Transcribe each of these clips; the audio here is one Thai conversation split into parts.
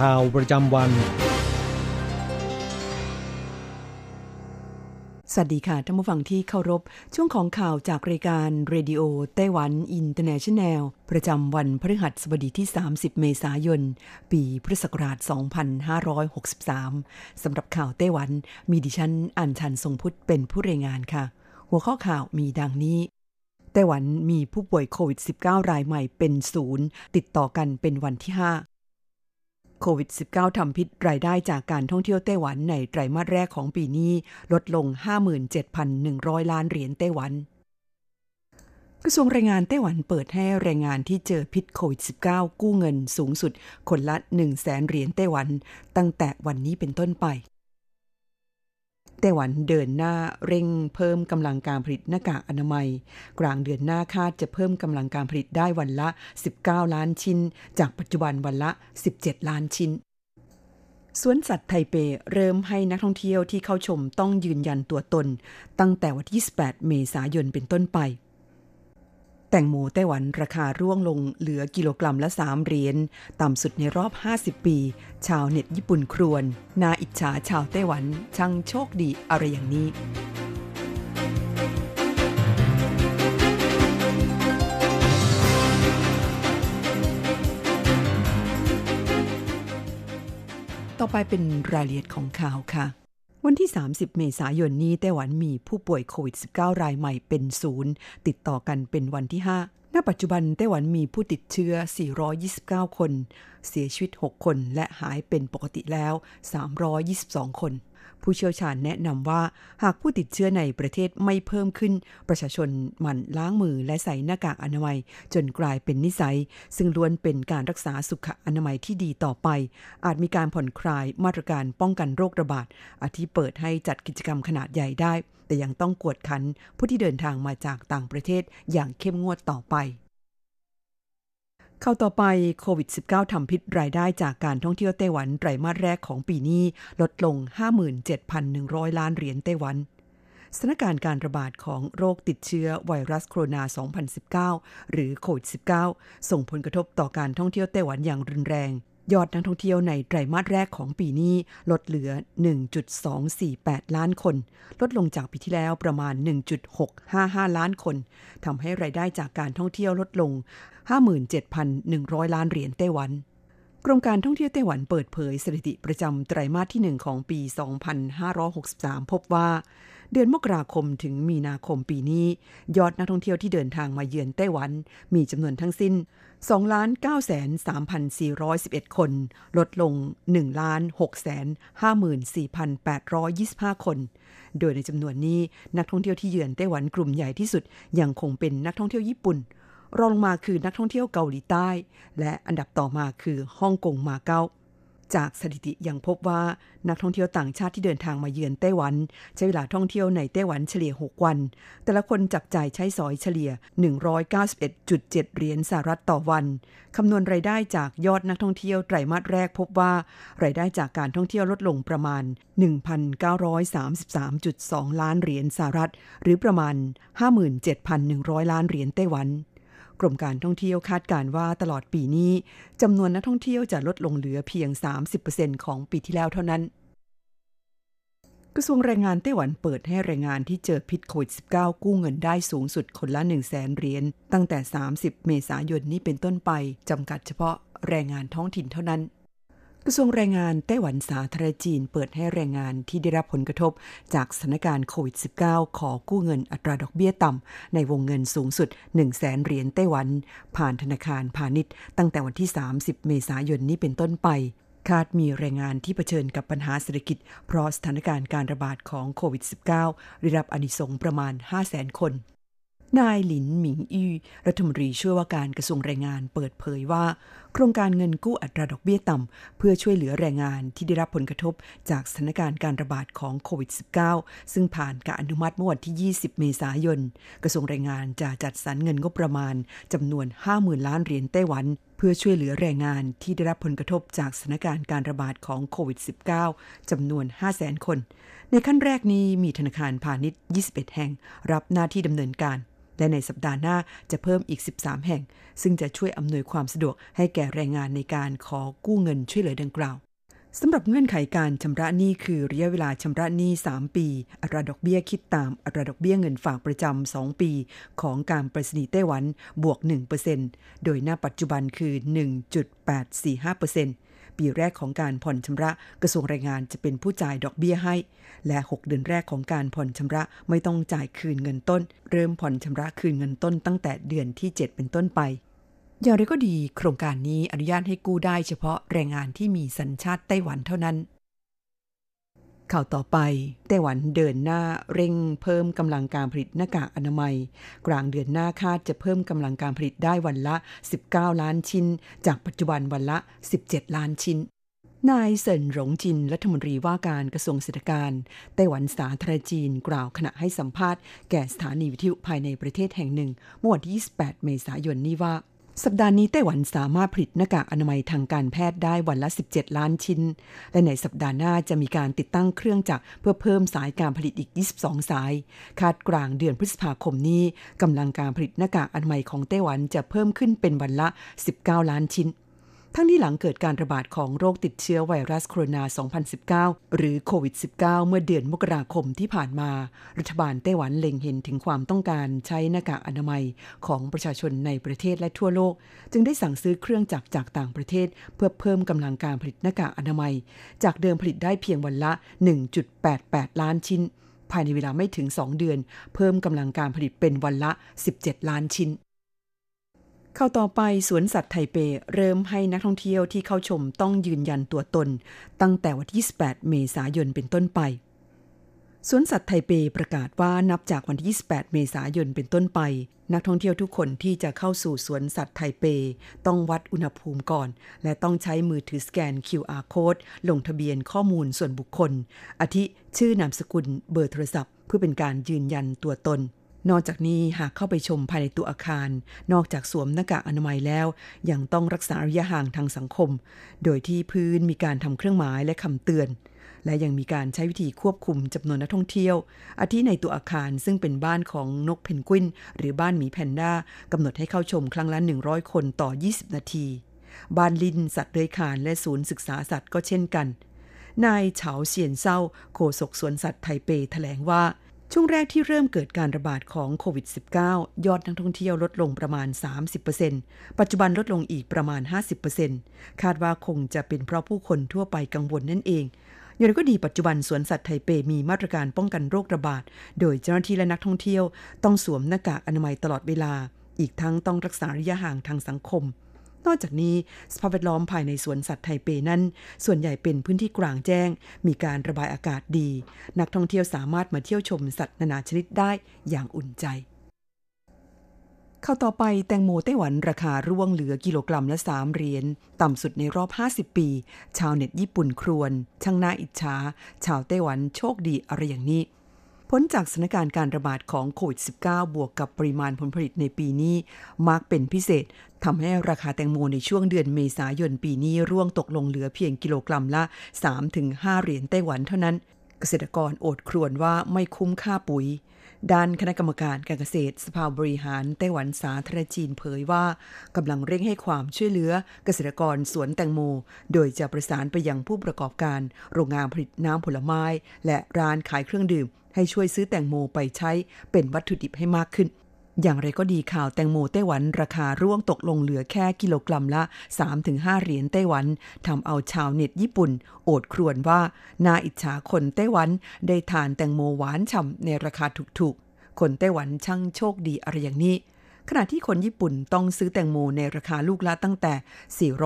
ข่าวประจำวัน สวัสดีค่ะท่านผู้ฟังที่เคารพ ช่วงของข่าวจากรายการเรดิโอไต้หวันอินเตอร์เนชันแนล ประจำวันพฤหัสบดีที่ 30 เมษายน ปีพุทธศักราช 2563 สำหรับข่าวไต้หวัน มีดิฉันอัญชันทรงพุทธเป็นผู้รายงานค่ะ หัวข้อข่าวมีดังนี้ไต้หวันมีผู้ป่วยโควิด -19 รายใหม่เป็นศูนย์ติดต่อกันเป็นวันที่ 5 โควิด -19 ทำพิษรายได้จากการท่องเที่ยวไต้หวันในไตรมาสแรกของปีนี้ ลดลง 57,100 ล้านเหรียญไต้หวัน กระทรวงแรงงานไต้หวันเปิดให้แรงงานที่เจอพิษโควิด -19 กู้เงินสูงสุด คนละ 100,000เหรียญไต้หวัน ตั้งแต่วันนี้เป็นต้นไป ไต้หวันเดินหน้าเร่งเพิ่มกำลังการผลิตหน้ากากอนามัย กลางเดือนหน้าคาดจะเพิ่มกำลังการผลิตได้วันละ 19 ล้านชิ้น จากปัจจุบันวันละ 17 ล้านชิ้นสวนสัตว์ไทเปเริ่มให้นักท่องเที่ยวที่เข้าชมต้องยืนยันตัวตน ตั้งแต่วันที่ 28 เมษายนเป็นต้นไป แตงโมไต้หวันราคาร่วงลงเหลือกิโลกรัมละ 3 เหรียญต่ำสุดในรอบ 50 ปี ชาวเน็ตญี่ปุ่นครวนนาอิจฉาชาวไต้หวันช่างโชคดีอะไรอย่างนี้ต่อไปเป็นรายละเอียดของข่าวค่ะ วันที่ 30 เมษายนนี้ไต้หวันมีผู้ป่วยโควิด -19 รายใหม่เป็นศูนย์ติดต่อกันเป็นวันที่ 5 ณ ปัจจุบันไต้หวันมีผู้ติดเชื้อ 429 คน เสียชีวิต 6 คน และหายเป็นปกติแล้ว 322 คน ผู้เชี่ยวชาญแนะนำว่า หากผู้ติดเชื้อในประเทศไม่เพิ่มขึ้น ประชาชนหมั่นล้างมือและใส่หน้ากากอนามัย จนกลายเป็นนิสัย ซึ่งล้วนเป็นการรักษาสุขอนามัยที่ดีต่อไป อาจมีการผ่อนคลายมาตรการป้องกันโรคระบาดอาทิเปิดให้จัดกิจกรรมขนาดใหญ่ได้ แต่ยังต้องกวดขันผู้ที่เดินทางมาจากต่างประเทศอย่างเข้มงวดต่อไป เข้าต่อไปโควิด -19 ทำพิษรายได้จากการท่องเที่ยวไต้หวันไตรมาสแรกของปีนี้ลดลง 57,100 ล้านเหรียญไต้หวันสถานการณ์การระบาดของโรคติดเชื้อไวรัสโคโรนา 2019 หรือโควิด -19 ส่งผลกระทบต่อการท่องเที่ยวไต้หวันอย่างรุนแรง ยอดนักท่องเที่ยวในไตรมาสแรกของปีนี้ลดเหลือ 1.248 ล้านคน ลดลงจากปีที่แล้วประมาณ 1.655 ล้านคน ทำให้รายได้จากการท่องเที่ยวลดลง 57,100 ล้านเหรียญไต้หวัน กรมการท่องเที่ยวไต้หวันเปิดเผยสถิติประจำไตรมาสที่ 1 ของปี 2563 พบว่า เดือนมกราคมถึงมีนาคมปีนี้ ยอดนักท่องเที่ยวที่เดินทางมาเยือนไต้หวัน มีจำนวนทั้งสิ้น 2,934,11 คน ลดลง 1,654,825 คน โดยในจำนวนนี้นักท่องเที่ยวที่เยือนไต้หวันกลุ่มใหญ่ที่สุดยังคงเป็นนักท่องเที่ยวญี่ปุ่น รองลงมาคือนักท่องเที่ยวเกาหลีใต้ และอันดับต่อมาคือฮ่องกงมาเก๊าจากสถิติยังพบว่านักท่องเที่ยวต่างชาติที่เดินทางมาเยือนไต้หวัน ใช้เวลาท่องเที่ยวในไต้หวันเฉลี่ย 6 วัน แต่ละคนจับจ่ายใช้สอยเฉลี่ย 191.7 เหรียญสหรัฐต่อวัน คำนวณรายได้จากยอดนักท่องเที่ยวไตรมาสแรกพบว่า รายได้จากการท่องเที่ยวลดลงประมาณ 1,933.2 ล้านเหรียญสหรัฐ หรือประมาณ 57,100 ล้านเหรียญไต้หวัน กรมการท่องเที่ยวคาดการว่าตลอดปีนี้จำนวนนักท่องเที่ยวจะลดลงเหลือเพียง 30%ของปีที่แล้วเท่านั้น กระทรวงแรงงานไต้หวันเปิดให้แรงงานที่เจอพิษโควิด -19 กู้เงินได้สูงสุดคนละ 1 0 0 0 0แสนเหรียญตั้งแต่ 30 เมษายนนี้เป็นต้นไปจำกัดเฉพาะแรงงานท้องถิ่นเท่านั้น กระทรวงแรงงานไต้หวันสาธารณจีนเปิดให้แรงงานที่ได้รับผลกระทบ จากสถานการณ์โควิด -19 ขอกู้เงินอัตราดอกเบี้ยต่ำ ในวงเงินสูงสุด 1 0 0 0 0แสนเหรียญไต้หวัน ผ่านธนาคารพาณิชย์ ตั้งแต่วันที่ 30 เมษายนนี้เป็นต้นไปคาดมีแรงงานที่เผชิญกับปัญหาเศรษฐกิจ เพราะสถานการณ์การระบาดของโควิด -19 ได้รับอนิสงประมาณ 500,000 คนนายหลินหมิงอี้รัฐมนตรีช่วยว่าการกระทรวงแรงงานเปิดเผยว่า โครงการเงินกู้อัตราดอกเบี้ยต่ำ เพื่อช่วยเหลือแรงงานที่ได้รับผลกระทบจากสถานการณ์การระบาดของโควิด -19 ซึ่งผ่านการอนุมัติเมื่อวันที่ 20 เมษายน กระทรวงแรงงานจะจัดสรรเงินงบประมาณจำนวน 50,000 ล้านเหรียญไต้หวันเพื่อช่วยเหลือแรงงานที่ได้รับผลกระทบจากสถานการณ์การระบาดของโควิด -19 จำนวน 500,000 คน ในขั้นแรกนี้มีธนาคารพาณิชย์ 21 แห่ง รับหน้าที่ดำเนินการ และในสัปดาห์หน้าจะเพิ่มอีก 13 แห่ง ซึ่งจะช่วยอำนวยความสะดวกให้แก่แรงงานในการขอกู้เงินช่วยเหลือดังกล่าวสำหรับเงื่อนไขการชำระหนี้คือระยะเวลาชำระหนี้ 3 ปี อัตราดอกเบี้ยคิดตามอัตราดอกเบี้ยเงินฝากประจำ 2 ปี ของการปรษณีย์ไต้หวันบวก 1%โดยหน้าปัจจุบันคือ 1.845% ปีแรกของการผ่อนชำระ กระทรวงแรงงานจะเป็นผู้จ่ายดอกเบี้ยให้ และ 6 เดือนแรกของการผ่อนชำระไม่ต้องจ่ายคืนเงินต้น เริ่มผ่อนชำระคืนเงินต้นตั้งแต่เดือนที่ 7 เป็นต้นไป อย่างไรก็ดี โครงการนี้อนุญาตให้กู้ได้เฉพาะแรงงานที่มีสัญชาติไต้หวันเท่านั้น ข่าวต่อไปไต้หวันเดินหน้าเร่งเพิ่มกำลังการผลิตหน้ากากอนามัย กลางเดือนหน้าคาดจะเพิ่มกำลังการผลิตได้วันละ 19 ล้านชิ้น จากปัจจุบันวันละ 17 ล้านชิ้นนายเซินหลงจินรัฐมนตรีว่าการกระทรวงเศรษฐการไต้หวันสาธารณจีนกล่าวขณะให้สัมภาษณ์แก่สถานีวิทยุภายในประเทศแห่งหนึ่งเมื่อวันที่ 28 เมษายนนี้ว่า สัปดาห์นี้ไต้หวันสามารถผลิตหน้ากากอนามัยทางการแพทย์ได้วันละ 17 ล้านชิ้น และในสัปดาห์หน้าจะมีการติดตั้งเครื่องจักรเพื่อเพิ่มสายการผลิตอีก 22 สาย คาดกลางเดือนพฤษภาคมนี้กำลังการผลิตหน้ากากอนามัยของไต้หวันจะเพิ่มขึ้นเป็นวันละ 19 ล้านชิ้น ทั้งนี้หลังเกิดการระบาดของโรคติดเชื้อไวรัสโคโรนา 2019 หรือโควิด -19 เมื่อเดือนมกราคมที่ผ่านมา รัฐบาลไต้หวันเล็งเห็นถึงความต้องการใช้หน้ากากอนามัยของประชาชนในประเทศและทั่วโลก จึงได้สั่งซื้อเครื่องจักรจากต่างประเทศ เพื่อเพิ่มกำลังการผลิตหน้ากากอนามัย จากเดิมผลิตได้เพียงวันละ 1.88 ล้านชิ้น ภายในเวลาไม่ถึง 2 เดือน เพิ่มกำลังการผลิตเป็นวันละ 17 ล้านชิ้น เข้าต่อไปสวนสัตว์ไทเป เริ่มให้นักท่องเที่ยวที่เข้าชมต้องยืนยันตัวตน ตั้งแต่วันที่ 28 เมษายนเป็นต้นไป สวนสัตว์ไทเปประกาศว่านับจากวันที่ 28 เมษายนเป็นต้นไป นักท่องเที่ยวทุกคนที่จะเข้าสู่สวนสัตว์ไทเป ต้องวัดอุณหภูมิก่อน และต้องใช้มือถือสแกน QR code ลงทะเบียนข้อมูลส่วนบุคคลอาทิชื่อนามสกุลเบอร์โทรศัพท์ เพื่อเป็นการยืนยันตัวตน นอกจากนี้หากเข้าไปชมภายในตัวอาคาร นอกจากสวมหน้ากากอนามัยแล้ว ยังต้องรักษาระยะห่างทางสังคม โดยที่พื้นมีการทำเครื่องหมายและคำเตือน และยังมีการใช้วิธีควบคุมจำนวนนักท่องเที่ยว อาทิในตัวอาคารซึ่งเป็นบ้านของนกเพนกวิน หรือบ้านหมีแพนด้ากำหนดให้เข้าชมครั้งละ 100 คนต่อ 20 นาที บ้านลินสัตว์เลื้อยคานและศูนย์ศึกษาสัตว์ก็เช่นกันนายเฉาเฉียนเศร้าโฆษกสวนสัตว์ไทเปแถลงว่า ช่วงแรกที่เริ่มเกิดการระบาดของโควิด -19 ยอดนักท่องเที่ยวลดลงประมาณ 30%ปัจจุบันลดลงอีกประมาณ 50%คาดว่าคงจะเป็นเพราะผู้คนทั่วไปกังวลนั่นเองอย่างไรก็ดีปัจจุบันสวนสัตว์ไทเปมีมาตรการป้องกันโรคระบาด โดยเจ้าหน้าที่และนักท่องเที่ยว ต้องสวมหน้ากากอนามัยตลอดเวลา อีกทั้งต้องรักษาระยะห่างทางสังคม นอกจากนี้สภาพแวดล้อมภายในสวนสัตว์ไทเปนั้น ส่วนใหญ่เป็นพื้นที่กลางแจ้ง มีการระบายอากาศดี นักท่องเที่ยวสามารถมาเที่ยวชมสัตว์นานาชนิดได้อย่างอุ่นใจเข้าต่อไปแตงโมไต้หวันราคาร่วงเหลือกิโลกรัมละ 3 เหรียญ ต่ำสุดในรอบ 50 ปี ชาวเน็ตญี่ปุ่นครวน ช่างน่าอิจฉาชาวไต้หวันโชคดีอะไรอย่างนี้ ผลจากสถานการณ์การระบาดของโควิด -19 บวกกับปริมาณผลผลิตในปีนี้มากเป็นพิเศษทำให้ราคาแตงโมในช่วงเดือนเมษายนปีนี้ร่วงตกลงเหลือเพียงกิโลกรัมละ 3-5 เหรียญไต้หวันเท่านั้น เกษตรกรโอดครวญว่าไม่คุ้มค่าปุ๋ย ด้านคณะกรรมการการเกษตร สภาบริหารไต้หวันสาธารณจีนเผยว่ากำลังเร่งให้ความช่วยเหลือเกษตรกรสวนแตงโม โดยจะประสานไปยังผู้ประกอบการ โรงงานผลิตน้ำผลไม้ และร้านขายเครื่องดื่ม ให้ช่วยซื้อแตงโมไปใช้เป็นวัตถุดิบให้มากขึ้น อย่างไรก็ดีข่าวแตงโมไต้หวันราคาร่วงตกลงเหลือแค่กิโลกรัมละ 3-5 เหรียญไต้หวันทำเอาชาวเน็ตญี่ปุ่น โอดครวญว่าน่าอิจฉาคนไต้หวันได้ทานแตงโมหวานฉ่ำในราคาถูกๆ คนไต้หวันช่างโชคดีอะไรอย่างนี้ ขณะที่คนญี่ปุ่นต้องซื้อแตงโมในราคาลูกละตั้งแต่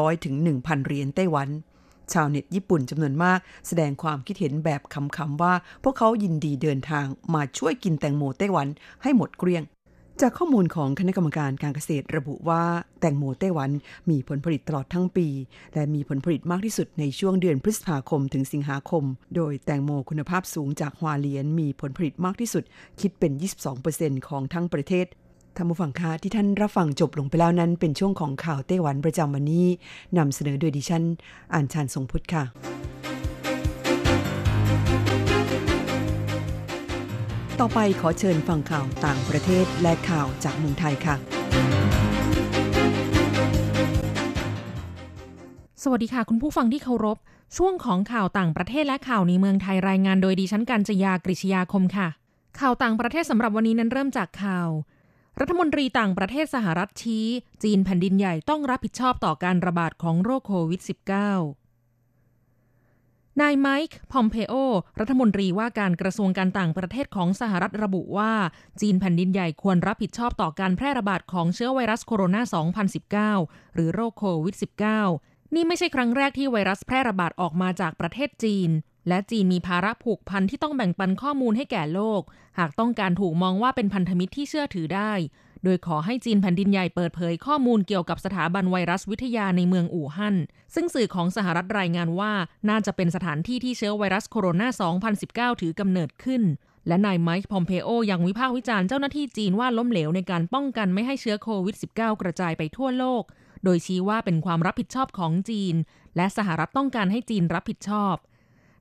400 ถึง 1,000 เหรียญไต้หวันชาวเน็ตญี่ปุ่นจำนวนมาก แสดงความคิดเห็นแบบคำๆว่า พวกเขายินดีเดินทางมาช่วยกินแตงโมไต้หวันให้หมดเกลี้ยง จากข้อมูลของคณะกรรมการการเกษตรระบุว่า แตงโมไต้หวันมีผลผลิตตลอดทั้งปี และมีผลผลิตมากที่สุดในช่วงเดือนพฤษภาคมถึงสิงหาคม โดยแตงโมคุณภาพสูงจากฮวาเลียนมีผลผลิตมากที่สุด คิดเป็น 22%ของทั้งประเทศท่านผู้ฟังคะที่ท่านรับฟังจบลงไปแล้วนั้น เป็นช่วงของข่าวไต้หวันประจำวันนี้นำเสนอโดยดิฉันอ่านชานทรงพุทธค่ะ ต่อไปขอเชิญฟังข่าวต่างประเทศและข่าวจากเมืองไทยค่ะ สวัสดีค่ะ คุณผู้ฟังที่เคารพ ช่วงของข่าวต่างประเทศและข่าวในเมืองไทยรายงานโดยดิฉันกัญจยากริชยาคมค่ะ ข่าวต่างประเทศสำหรับวันนี้นั้นเริ่มจากข่าว รัฐมนตรีต่างประเทศสหรัฐชี้ จีนแผ่นดินใหญ่ต้องรับผิดชอบต่อการระบาดของโรคโควิด -19 นายไมค์ พอมเพโอ รัฐมนตรีว่าการกระทรวงการต่างประเทศของสหรัฐระบุว่า จีนแผ่นดินใหญ่ควรรับผิดชอบต่อการแพร่ระบาดของเชื้อไวรัสโคโรนา 2019 หรือโรคโควิด -19 นี่ไม่ใช่ครั้งแรกที่ไวรัสแพร่ระบาดออกมาจากประเทศจีน และจีนมีภาระผูกพันที่ต้องแบ่งปันข้อมูลให้แก่โลก หากต้องการถูกมองว่าเป็นพันธมิตรที่เชื่อถือได้ โดยขอให้จีนแผ่นดินใหญ่เปิดเผยข้อมูลเกี่ยวกับสถาบันไวรัสวิทยาในเมืองอู่ฮั่น ซึ่งสื่อของสหรัฐรายงานว่า น่าจะเป็นสถานที่ที่เชื้อไวรัสโคโรนา 2019 ถือกำเนิดขึ้น และนายไมค์พอมเพโอยังวิพากษ์วิจารณ์เจ้าหน้าที่จีนว่าล้มเหลวในการป้องกันไม่ให้เชื้อโควิด -19 กระจายไปทั่วโลก โดยชี้ว่าเป็นความรับผิดชอบของจีน และสหรัฐต้องการให้จีนรับผิดชอบ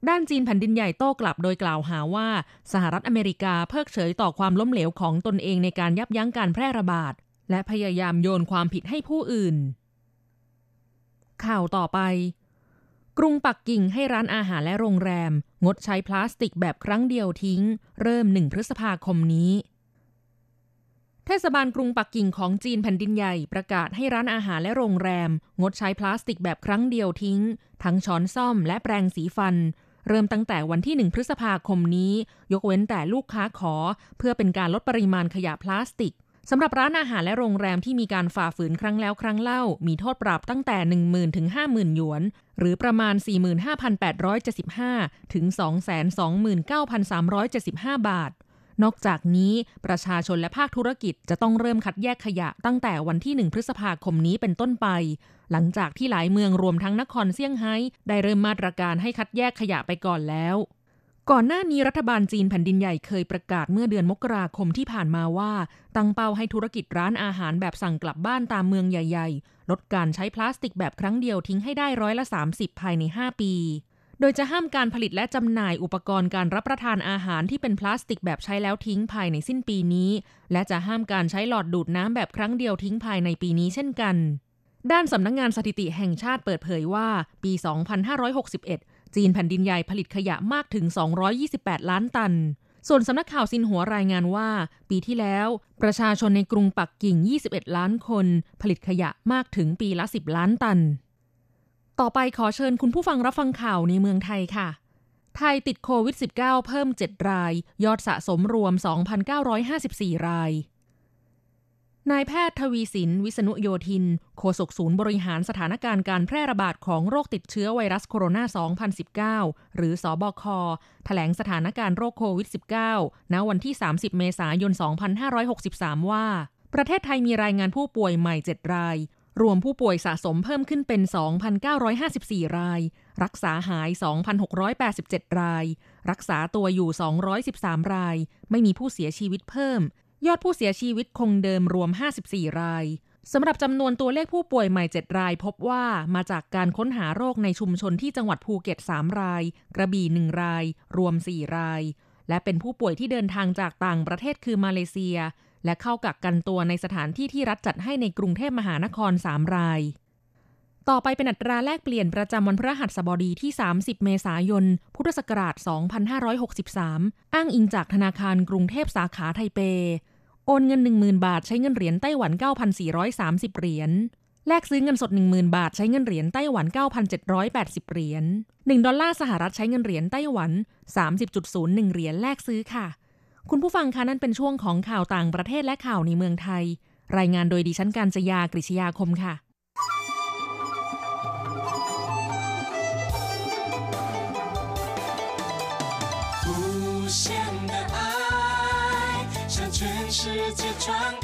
ด้านจีนแผ่นดินใหญ่โต้กลับโดยกล่าวหาว่า สหรัฐอเมริกาเพิกเฉยต่อความล้มเหลวของตนเองในการยับยั้งการแพร่ระบาด และพยายามโยนความผิดให้ผู้อื่น ข่าวต่อไป กรุงปักกิ่งให้ร้านอาหารและโรงแรม งดใช้พลาสติกแบบครั้งเดียวทิ้ง เริ่มหนึ่งพฤษภาคมนี้เทศบาลกรุงปักกิ่งของจีนแผ่นดินใหญ่ประกาศให้ร้านอาหารและโรงแรม งดใช้พลาสติกแบบครั้งเดียวทิ้ง ทั้งช้อนซ่อมและแปรงสีฟัน เริ่มตั้งแต่วันที่ 1 พฤษภาคมนี้ ยกเว้นแต่ลูกค้าขอ เพื่อเป็นการลดปริมาณขยะพลาสติกสำหรับร้านอาหารและโรงแรมที่มีการฝ่าฝืนครั้งแล้วครั้งเล่า มีโทษปรับตั้งแต่ 10,000 ถึง 50,000 หยวน หรือประมาณ 45,875 ถึง 229,375 บาท นอกจากนี้ประชาชนและภาคธุรกิจจะต้องเริ่มคัดแยกขยะตั้งแต่วันที่ 1 พฤษภาคมนี้เป็นต้นไป หลังจากที่หลายเมืองรวมทั้งนครเซี่ยงไฮ้ได้เริ่มมาตรการให้คัดแยกขยะไปก่อนแล้ว ก่อนหน้านี้รัฐบาลจีนแผ่นดินใหญ่เคยประกาศเมื่อเดือนมกราคมที่ผ่านมาว่า ตั้งเป้าให้ธุรกิจร้านอาหารแบบสั่งกลับบ้านตามเมืองใหญ่ ๆ ลดการใช้พลาสติกแบบครั้งเดียวทิ้งให้ได้ร้อยละ 30 ภายใน 5 ปี โดยจะห้ามการผลิตและจำหน่ายอุปกรณ์การรับประทานอาหารที่เป็นพลาสติกแบบใช้แล้วทิ้งภายในสิ้นปีนี้ และจะห้ามการใช้หลอดดูดน้ำแบบครั้งเดียวทิ้งภายในปีนี้เช่นกัน ด้านสำนักงงานสถิติแห่งชาติเปิดเผยว่าปี 2561 จีนแผ่นดินใหญ่ผลิตขยะมากถึง 228 ล้านตัน ส่วนสำนักข่าวซินหัวรายงานว่า ปีที่แล้ว ประชาชนในกรุงปักกิ่ง 21 ล้านคน ผลิตขยะมากถึงปีละ 10 ล้านตัน ต่อไปขอเชิญคุณผู้ฟังรับฟังข่าวในเมืองไทยค่ะ ไทยติดโควิด -19 เพิ่ม 7 ราย ยอดสะสมรวม 2,954 ราย นายแพทย์ทวีสิน วิษณุโยธิน โฆษกศูนย์บริหารสถานการณ์การแพร่ระบาดของโรคติดเชื้อไวรัสโคโรนา 2019 หรือสอบคแถลงสถานการณ์โรคโควิด -19 ณ วันที่ 30 เมษายน 2563 ว่าประเทศไทยมีรายงานผู้ป่วยใหม่ 7 ราย รวมผู้ป่วยสะสมเพิ่มขึ้นเป็น 2,954 ราย รักษาหาย 2,687 ราย รักษาตัวอยู่ 213 ราย ไม่มีผู้เสียชีวิตเพิ่ม ยอดผู้เสียชีวิตคงเดิมรวม 54 รายสำหรับจำนวนตัวเลขผู้ป่วยใหม่ 7 ราย พบว่ามาจากการค้นหาโรคในชุมชนที่จังหวัดภูเก็ต 3 ราย กระบี่ 1 ราย รวม 4 ราย และเป็นผู้ป่วยที่เดินทางจากต่างประเทศคือมาเลเซีย และเข้ากักกันตัวในสถานที่ที่รัฐจัดให้ในกรุงเทพมหานคร 3 ราย ต่อไปเป็นอัตราแลกเปลี่ยนประจำวันพฤหัสบดีที่ 30 เมษายน พุทธศักราช 2563 อ้างอิงจากธนาคารกรุงเทพสาขาไทเป โอนเงิน 10,000 บาทใช้เงินเหรียญไต้หวัน 9,430 เหรียญแลกซื้อเงินสด 10,000 บาท ใช้เงินเหรียญไต้หวัน 9,780 เหรียญ 1 ดอลลาร์สหรัฐใช้เงินเหรียญไต้หวัน 30.01 เหรียญแลกซื้อค่ะ คุณผู้ฟังคะนั่นเป็นช่วงของข่าวต่างประเทศและข่าวในเมืองไทย รายงานโดยดิฉันการจยากริชยาคมค่ะ世界传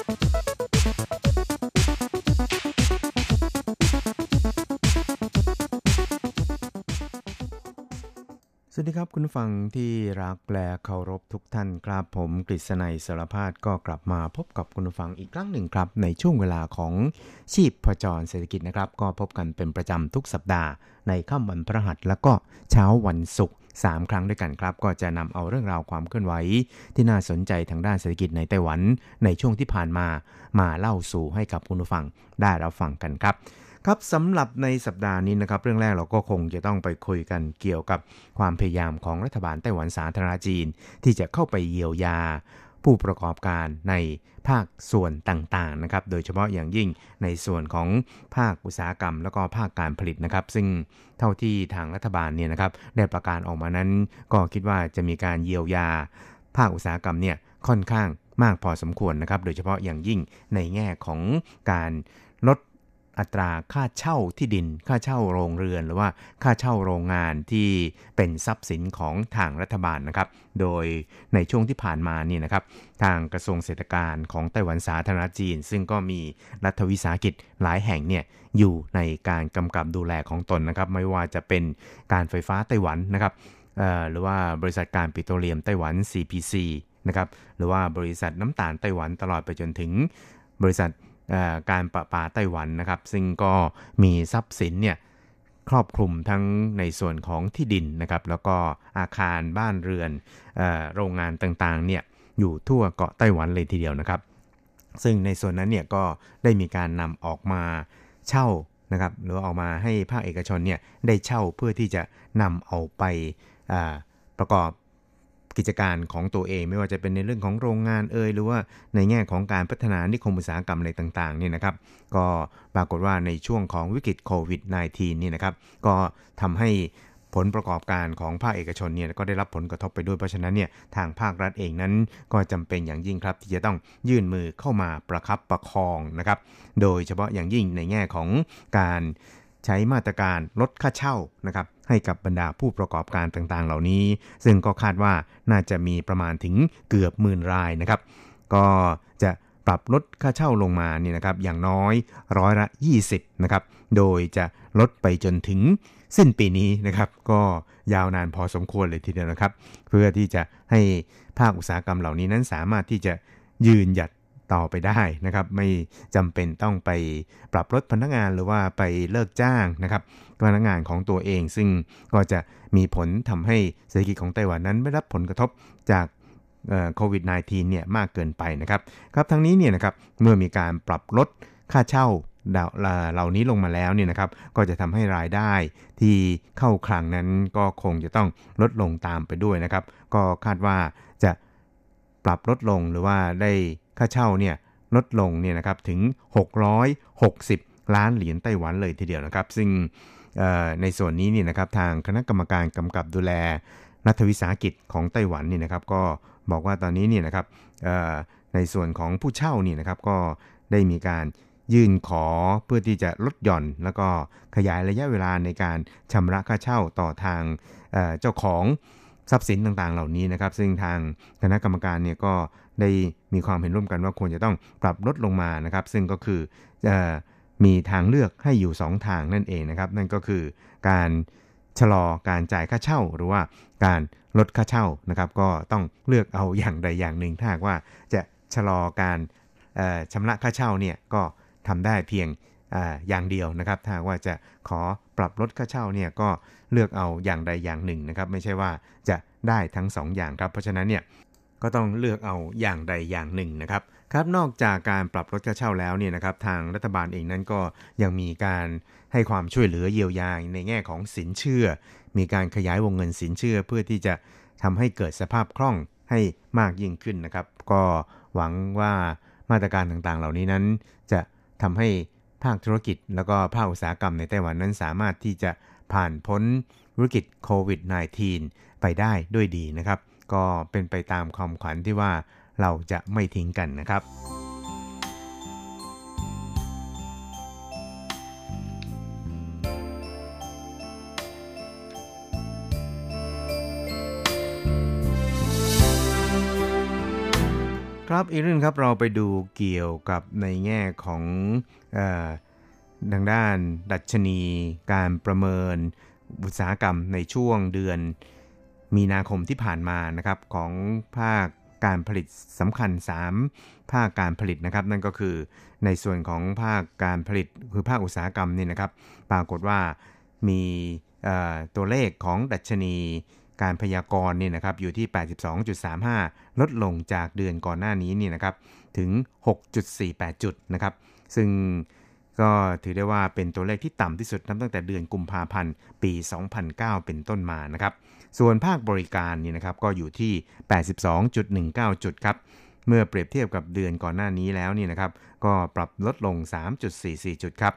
วัสดีครับคุณฟังที่รักแปลเคารพทุกท่านครับผมกฤษณัยสารพาดก็กลับมาพบกับคุณฟังอีกครั้งหนึ่งครับ ในช่วงเวลาของชีพประจรเศรษฐกิจนะครับ ก็พบกันเป็นประจำทุกสัปดาห์ ในค่ำวันพระหัสแล้วก็เช้าวันศุกร์3 ครั้งด้วยกันครับ ก็จะนำเอาเรื่องราวความเคลื่อนไหวที่น่าสนใจทางด้านเศรษฐกิจในไต้หวันในช่วงที่ผ่านมามาเล่าสู่ให้กับคุณผู้ฟังได้รับฟังกันครับ ครับสำหรับในสัปดาห์นี้นะครับ เรื่องแรกเราก็คงจะต้องไปคุยกันเกี่ยวกับความพยายามของรัฐบาลไต้หวันสาธารณจีน ที่จะเข้าไปเยียวยาผู้ประกอบการในภาคส่วนต่างๆนะครับ โดยเฉพาะอย่างยิ่งในส่วนของภาคอุตสาหกรรม แล้วก็ภาคการผลิตนะครับ ซึ่งเท่าที่ทางรัฐบาลเนี่ยนะครับได้ประกาศออกมานั้น ก็คิดว่าจะมีการเยียวยา ภาคอุตสาหกรรมเนี่ยค่อนข้างมากพอสมควรนะครับ โดยเฉพาะอย่างยิ่งในแง่ของการลด อัตราค่าเช่าที่ดิน ค่าเช่าโรงเรือน หรือว่าค่าเช่าโรงงานที่เป็นทรัพย์สินของทางรัฐบาลนะครับ โดยในช่วงที่ผ่านมานี่นะครับ ทางกระทรวงเศรษฐการของไต้หวันสาธารณจีน ซึ่งก็มีรัฐวิสาหกิจหลายแห่งเนี่ยอยู่ในการกำกับดูแลของตนนะครับ ไม่ว่าจะเป็นการไฟฟ้าไต้หวันนะครับหรือว่าบริษัทการปิโตรเลียมไต้หวัน CPC นะครับ หรือว่าบริษัทน้ำตาลไต้หวันตลอดไปจนถึงบริษัท การประปาไต้หวันนะครับ ซึ่งก็มีทรัพย์สินเนี่ยครอบคลุมทั้งในส่วนของที่ดินนะครับ แล้วก็อาคารบ้านเรือนโรงงานต่างๆเนี่ยอยู่ทั่วเกาะไต้หวันเลยทีเดียวนะครับ ซึ่งในส่วนนั้นเนี่ยก็ได้มีการนำออกมาเช่านะครับหรือออกมาให้ภาคเอกชนเนี่ยได้เช่าเพื่อที่จะนำเอาไปประกอบ กิจการของตัวเอง ไม่ว่าจะเป็นในเรื่องของโรงงานเอ่ยหรือว่าในแง่ของการพัฒนานิคมอุตสาหกรรมอะไรต่างๆนี่นะครับ ก็ปรากฏว่าในช่วงของวิกฤตโควิด -19 นี่นะครับ ก็ทำให้ผลประกอบการของภาคเอกชนเนี่ยก็ได้รับผลกระทบไปด้วยเพราะฉะนั้นเนี่ยทางภาครัฐเองนั้นก็จำเป็นอย่างยิ่งครับ ที่จะต้องยื่นมือเข้ามาประคับประคองนะครับ โดยเฉพาะอย่างยิ่งในแง่ของการ ใช้มาตรการลดค่าเช่านะครับให้กับบรรดาผู้ประกอบการต่างๆ เหล่านี้ ซึ่งก็คาดว่าน่าจะมีประมาณถึงเกือบหมื่นรายนะครับ ก็จะปรับลดค่าเช่าลงมาเนี่ยนะครับอย่างน้อยร้อยละ 20นะครับโดยจะลดไปจนถึงสิ้นปีนี้นะครับ ก็ยาวนานพอสมควรเลยทีเดียวนะครับ เพื่อที่จะให้ภาคอุตสาหกรรมเหล่านี้นั้นสามารถที่จะยืนหยัด ต่อไปได้นะครับ ไม่จำเป็นต้องไปปรับลดพนักงานหรือว่าไปเลิกจ้างนะครับพนักงานของตัวเอง ซึ่งก็จะมีผลทำให้เศรษฐกิจของไต้หวันนั้นไม่รับผลกระทบจากโควิด -19 เนี่ยมากเกินไปนะครับครับทั้งนี้เนี่ยนะครับเมื่อมีการปรับลดค่าเช่าเหล่านี้ลงมาแล้วเนี่ยนะครับก็จะทำให้รายได้ที่เข้าคลังนั้นก็คงจะต้องลดลงตามไปด้วยนะครับ ก็คาดว่าจะปรับลดลงหรือว่าได้ ค่าเช่าเนี่ยลดลงเนี่ยนะครับถึง 660 ล้านเหรียญไต้หวันเลยทีเดียวนะครับ ซึ่งในส่วนนี้นี่นะครับทางคณะกรรมการกำกับดูแลรัฐวิสาหกิจของไต้หวันนี่นะครับ ก็บอกว่าตอนนี้นี่นะครับในส่วนของผู้เช่านี่นะครับก็ได้มีการยื่นขอเพื่อที่จะลดหย่อน แล้วก็ขยายระยะเวลาในการชำระค่าเช่าต่อทางเจ้าของ ทรัพย์สินต่างๆ เหล่านี้นะครับ ซึ่งทางคณะกรรมการเนี่ยก็ได้มีความเห็นร่วมกันว่าควรจะต้องปรับลดลงมานะครับ ซึ่งก็คือมีทางเลือกให้อยู่ 2 ทางนั่นเองนะครับ นั่นก็คือการชะลอการจ่ายค่าเช่า หรือว่าการลดค่าเช่านะครับ ก็ต้องเลือกเอาอย่างใดอย่างหนึ่งถ้าว่าจะชะลอการชำระค่าเช่าเนี่ยก็ทำได้เพียง อย่างเดียวนะครับ ถ้าว่าจะขอปรับลดค่าเช่าเนี่ยก็เลือกเอาอย่างใดอย่างหนึ่งนะครับ ไม่ใช่ว่าจะได้ทั้ง2ออย่างครับ เพราะฉะนั้นเนี่ยก็ต้องเลือกเอาอย่างใดอย่างหนึ่งนะครับครับนอกจากการปรับลดค่าเช่าแล้วเนี่ยนะครับทางรัฐบาลเองนั้นก็ยังมีการให้ความช่วยเหลือเยียวยาในแง่ของสินเชื่อ มีการขยายวงเงินสินเชื่อ เพื่อที่จะทำให้เกิดสภาพคล่องให้มากยิ่งขึ้นนะครับ ก็หวังว่ามาตรการต่างๆ เหล่านี้นั้นจะทำให้ ภาคธุรกิจ แล้วก็ภาคอุตสาหกรรมในไต้หวันนั้นสามารถที่จะผ่านพ้นวิกฤตโควิด -19 ไปได้ด้วยดีนะครับ ก็เป็นไปตามความขวัญที่ว่าเราจะไม่ทิ้งกันนะครับ ครับอีกเรื่องครับเราไปดูเกี่ยวกับในแง่ของอทางด้านดัชนี การประเมินอุตสาหกรรมในช่วงเดือนมีนาคมที่ผ่านมานะครับของภาคการผลิตสำคัญ 3 ภาคการผลิตนะครับ นั่นก็คือในส่วนของภาคการผลิตคือภาคอุตสาหกรรมนี่นะครับ ปรากฏว่ามีตัวเลขของดัชนีการพยากรณ์นี่นะครับอยู่ที่ 82.35 ลดลงจากเดือนก่อนหน้านี้นี่นะครับถึง 6.48 จุดนะครับซึ่งก็ถือได้ว่าเป็นตัวเลขที่ต่ำที่สุดนับตั้งแต่เดือนกุมภาพันธ์ปี 2009 เป็นต้นมานะครับส่วนภาคบริการนี่นะครับก็อยู่ที่ 82.19 จุดครับเมื่อเปรียบเทียบกับเดือนก่อนหน้านี้แล้วนี่นะครับก็ปรับลดลง 3.44 จุดครับ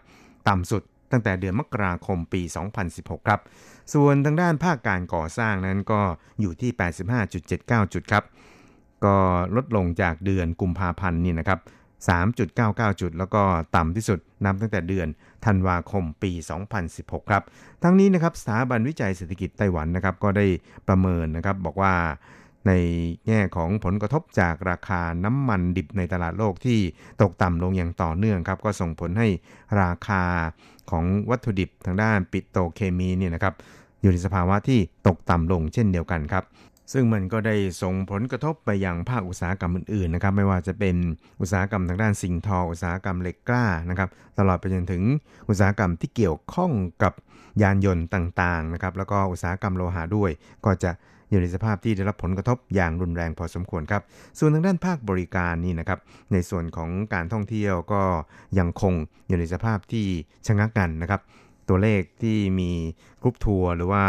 ต่ำสุดตั้งแต่เดือนมกราคมปี 2016 ครับ ส่วนทางด้านภาคการก่อสร้างนั้นก็อยู่ที่ 85.79 จุดครับ ก็ลดลงจากเดือนกุมภาพันธ์นี่นะครับ 3.99 จุด แล้วก็ต่ำที่สุดนับตั้งแต่เดือนธันวาคมปี 2016 ครับ ทั้งนี้นะครับสถาบันวิจัยเศรษฐกิจไต้หวันนะครับก็ได้ประเมินนะครับบอกว่าในแง่ของผลกระทบจากราคาน้ำมันดิบในตลาดโลกที่ตกต่ำลงอย่างต่อเนื่องครับ ก็ส่งผลให้ราคาของวัตถุดิบทางด้านปิโตเคมีเนี่ยนะครับ อยู่ในสภาวะที่ตกต่ำลงเช่นเดียวกันครับ ซึ่งมันก็ได้ส่งผลกระทบไปยังภาคอุตสาหกรรมอื่นๆนะครับไม่ว่าจะเป็นอุตสาหกรรมทางด้านสิ่งทอ อุตสาหกรรมเหล็กกล้านะครับตลอดไปจนถึงอุตสาหกรรมที่เกี่ยวข้องกับยานยนต์ต่างๆนะครับแล้วก็อุตสาหกรรมโลหะด้วย ก็จะอยู่ในสภาพที่ได้รับผลกระทบอย่างรุนแรงพอสมควรครับ ส่วนทางด้านภาคบริการนี่นะครับ ในส่วนของการท่องเที่ยวก็ยังคงอยู่ในสภาพที่ชะงักกันนะครับ ตัวเลขที่มีกรุ๊ปทัวร์หรือว่า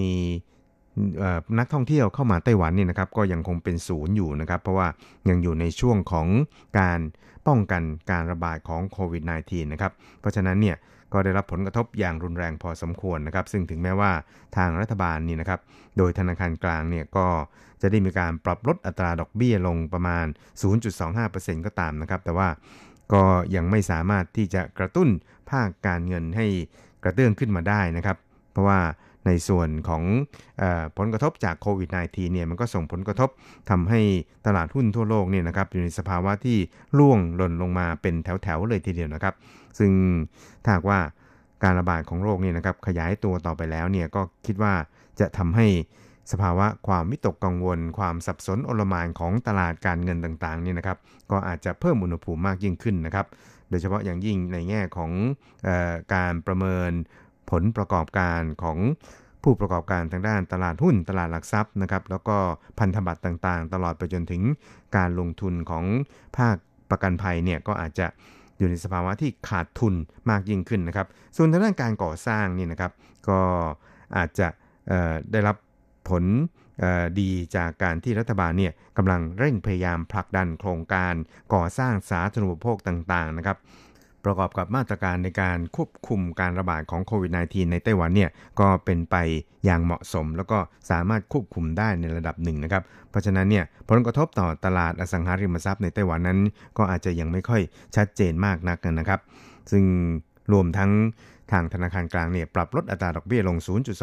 มี นักท่องเที่ยวเข้ามาไต้หวันนี่นะครับก็ยังคงเป็นศูนย์อยู่นะครับ เพราะว่ายังอยู่ในช่วงของการป้องกันการระบาดของโควิด -19 นะครับ เพราะฉะนั้นเนี่ยก็ได้รับผลกระทบอย่างรุนแรงพอสมควรนะครับ ซึ่งถึงแม้ว่าทางรัฐบาลนี่นะครับ โดยธนาคารกลางเนี่ยก็จะได้มีการปรับลดอัตราดอกเบี้ยลงประมาณ 0.25%ก็ตามนะครับ แต่ว่าก็ยังไม่สามารถที่จะกระตุ้นภาคการเงินให้กระเตื้องขึ้นมาได้นะครับ เพราะว่า ในส่วนของอผลกระทบจากโควิด -19 เนี่ยมันก็ส่งผลกระทบทำให้ตลาดหุ้นทั่วโลกเนี่ยนะครับอยู่ในสภาวะที่ร่วงหล่นลงมาเป็นแถวๆเลยทีเดียวนะครับ ซึ่งถ้าว่าการระบาดของโรคเนี่ยนะครับขยายตัวต่อไปแล้วเนี่ยก็คิดว่าจะทำให้สภาวะความวิตกกังวล ความสับสนโอลมานของตลาดการเงินต่างๆเนี่ยนะครับ ก็อาจจะเพิ่มอุณหภูมิมากยิ่งขึ้นนะครับ โดยเฉพาะอย่างยิ่งในแง่ของออการประเมิน ผลประกอบการของผู้ประกอบการทางด้านตลาดหุ้นตลาดหลักทรัพย์นะครับแล้วก็พันธบัตรต่างๆ ตลอดไปจนถึงการลงทุนของภาคประกันภัยเนี่ยก็อาจจะอยู่ในสภาวะที่ขาดทุนมากยิ่งขึ้นนะครับ ส่วนทางด้านการก่อสร้างนี่นะครับก็อาจจะได้รับผลดีจากการที่รัฐบาลเนี่ยกำลังเร่งพยายามผลักดันโครงการก่อสร้างสาธารณูปโภคต่างๆนะครับ ประกอบกับมาตรการในการควบคุมการระบาดของโควิด -19 ในไต้หวันเนี่ยก็เป็นไปอย่างเหมาะสม แล้วก็สามารถควบคุมได้ในระดับหนึ่งนะครับ เพราะฉะนั้นเนี่ยผลกระทบต่อตลาดอสังหาริมทรัพย์ในไต้หวันนั้น ก็อาจจะยังไม่ค่อยชัดเจนมากนักนะครับ ซึ่งรวมทั้งทางธนาคารกลางเนี่ยปรับลดอัตราดอกเบี้ยลง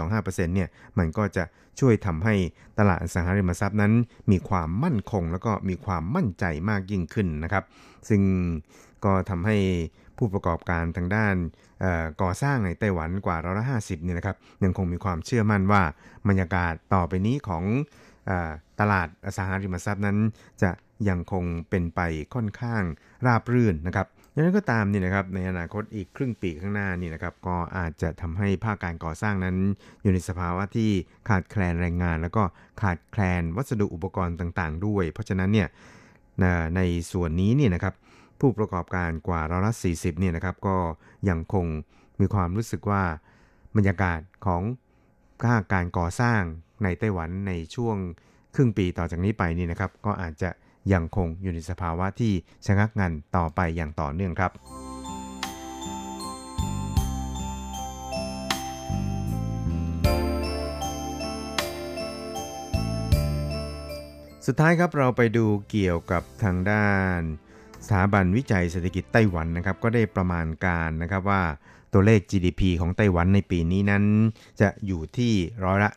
0.25%เนี่ยมันก็จะช่วยทำให้ตลาดอสังหาริมทรัพย์นั้น มีความมั่นคงแล้วก็มีความมั่นใจมากยิ่งขึ้นนะครับ ซึ่งก็ทำให้ ผู้ประกอบการทางด้านก่อสร้างในไต้หวันกว่าร้อยละห้าสิบเนี่ยนะครับยังคงมีความเชื่อมั่นว่าบรรยากาศต่อไปนี้ของอตลาดอสังหาริมทรัพย์นั้น จะยังคงเป็นไปค่อนข้างราบรื่นนะครับอย่างนั้นก็ตามนี่นะครับในอนาคตอีกครึ่งปีข้างหน้านี่นะครับก็อาจจะทำให้ภาคการก่อสร้างนั้น อยู่ในสภาวะที่ขาดแคลนแรงงาน แล้วก็ขาดแคลนวัสดุอุปกรณ์ต่าง ๆ ด้วย เพราะฉะนั้นเนี่ยในส่วนนี้เนี่ยนะครับ ผู้ประกอบการกว่าร้อยละ40เนี่ยนะครับก็ยังคงมีความรู้สึกว่าบรรยากาศของค่าการก่อสร้างในไต้หวันในช่วงครึ่งปีต่อจากนี้ไปนี่นะครับ ก็อาจจะยังคงอยู่ในสภาวะที่ชะงักงันต่อไปอย่างต่อเนื่องครับ สุดท้ายครับเราไปดูเกี่ยวกับทางด้าน สถาบันวิจัยเศรษฐกิจไต้หวันนะครับก็ได้ประมาณการนะครับว่าตัวเลข GDP ของไต้หวันในปีนี้นั้น จะอยู่ที่ร้อยละ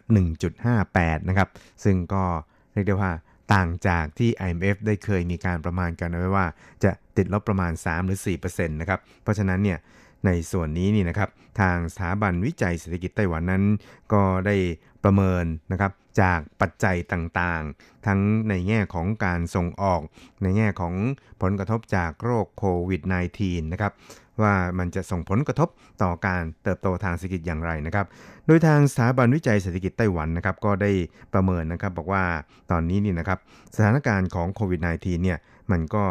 1.58 นะครับ ซึ่งก็เรียกได้ว่าต่างจากที่ IMF ได้เคยมีการประมาณกันไว้ว่า จะติดลบประมาณ 3 หรือ4%นะครับ เพราะฉะนั้นเนี่ย ในส่วนนี้นี่นะครับทางสถาบันวิจัยเศรษฐกิจไต้หวันนั้น ก็ได้ประเมินนะครับจากปัจจัยต่างๆ ทั้งในแง่ของการส่งออก ในแง่ของผลกระทบจากโรคโควิด -19 นะครับว่ามันจะส่งผลกระทบต่อการเติบโตทางเศรษฐกิจอย่างไรนะครับ โดยทางสถาบันวิจัยเศรษฐกิจไต้หวันนะครับก็ได้ประเมินนะครับบอกว่าตอนนี้นี่นะครับสถานการณ์ของโควิด -19 เนี่ยมันก็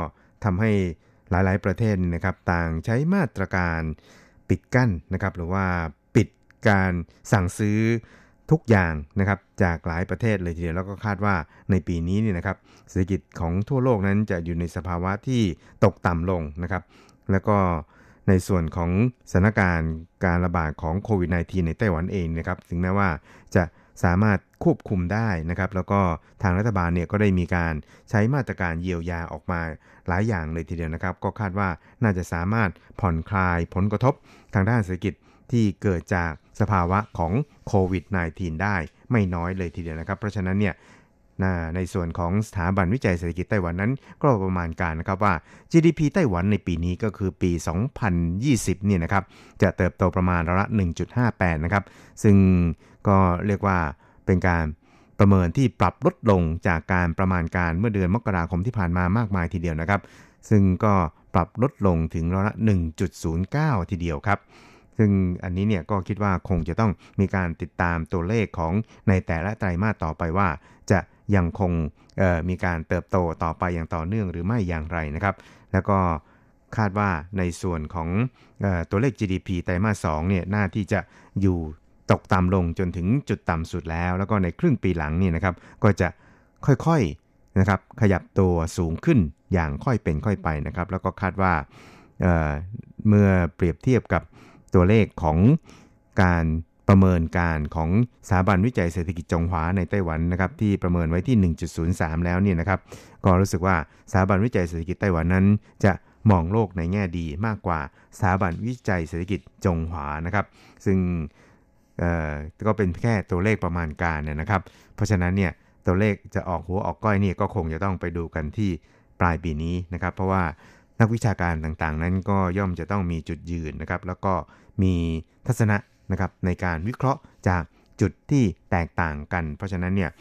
ทำให้ หลายๆ ประเทศนะครับต่างใช้มาตรการปิดกั้นนะครับหรือว่าปิดการสั่งซื้อทุกอย่างนะครับจากหลายประเทศเลยทีเดียวแล้วก็คาดว่าในปีนี้นี่นะครับเศรษฐกิจของทั่วโลกนั้นจะอยู่ในสภาวะที่ตกต่ำลงนะครับ แล้วก็ในส่วนของสถานการณ์การระบาดของโควิด -19 ในไต้หวันเองนะครับ ถึงแม้ว่าจะ สามารถควบคุมได้นะครับ แล้วก็ทางรัฐบาลเนี่ยก็ได้มีการใช้มาตรการเยียวยาออกมาหลายอย่างเลยทีเดียวนะครับ ก็คาดว่าน่าจะสามารถผ่อนคลายผลกระทบทางด้านเศรษฐกิจที่เกิดจากสภาวะของโควิด -19 ได้ไม่น้อยเลยทีเดียวนะครับ เพราะฉะนั้นเนี่ยในส่วนของสถาบันวิจัยเศรษฐกิจไต้หวันนั้น ก็ประมาณการนะครับว่า GDP ไต้หวันในปีนี้ก็คือปี 2020 เนี่ยนะครับ จะเติบโตประมาณระละ1.58 นะครับ ซึ่ง ก็เรียกว่าเป็นการประเมินที่ปรับลดลงจากการประมาณการเมื่อเดือนมกราคมที่ผ่านมามากมายทีเดียวนะครับ ซึ่งก็ปรับลดลงถึงร้อยละ 1.09 ทีเดียวครับ ซึ่งอันนี้เนี่ยก็คิดว่าคงจะต้องมีการติดตามตัวเลขของในแต่ละไตรมาสต่อไปว่า จะยังคงมีการเติบโตต่อไปอย่างต่อเนื่องหรือไม่อย่างไรนะครับ แล้วก็คาดว่าในส่วนของอตัวเลข GDP ไตรมาส2เนี่ยน่าที่จะอยู่ ตกต่ำลงจนถึงจุดต่ำสุดแล้ว แล้วก็ในครึ่งปีหลังนี่นะครับ ก็จะค่อยๆนะครับ ขยับตัวสูงขึ้นอย่างค่อยเป็นค่อยไปนะครับ แล้วก็คาดว่าเเมื่อเปรียบเทียบกับตัวเลขของการประเมินการของสถาบันวิจัยเศรษฐกิจจงหวาในไต้หวันนะครับที่ประเมินไว้ที่ 1.03 แล้วเนี่ยนะครับ ก็รู้สึกว่าสถาบันวิจัยเศรษฐกิจไต้หวันนั้น จะมองโลกในแง่ดีมากกว่าสถาบันวิจัยเศรษฐกิจจงหวานะครับ ซึ่ง ก็เป็นแค่ตัวเลขประมาณการนะครับ เพราะฉะนั้นเนี่ยตัวเลขจะออกหัวออกก้อยนี่ก็คงจะต้องไปดูกันที่ปลายปีนี้นะครับ เพราะว่านักวิชาการต่างๆ นั้นก็ย่อมจะต้องมีจุดยืนนะครับ แล้วก็มีทัศนะนะครับในการวิเคราะห์จากจุดที่แตกต่างกัน เพราะฉะนั้นเนี่ย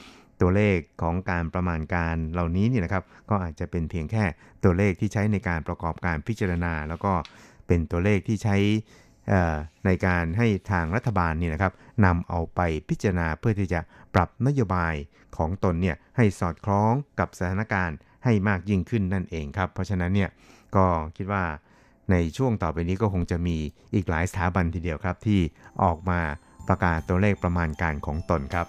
ตัวเลขของการประมาณการเหล่านี้เนี่ยนะครับ ก็อาจจะเป็นเพียงแค่ตัวเลขที่ใช้ในการประกอบการพิจารณา แล้วก็เป็นตัวเลขที่ใช้ ในการให้ทางรัฐบาลนี่นะครับนำเอาไปพิจารณาเพื่อที่จะปรับนโยบายของตนเนี่ยให้สอดคล้องกับสถานการณ์ให้มากยิ่งขึ้นนั่นเองครับ เพราะฉะนั้นเนี่ยก็คิดว่าในช่วงต่อไปนี้ก็คงจะมีอีกหลายสถาบันทีเดียวครับที่ออกมาประกาศตัวเลขประมาณการของตนครับ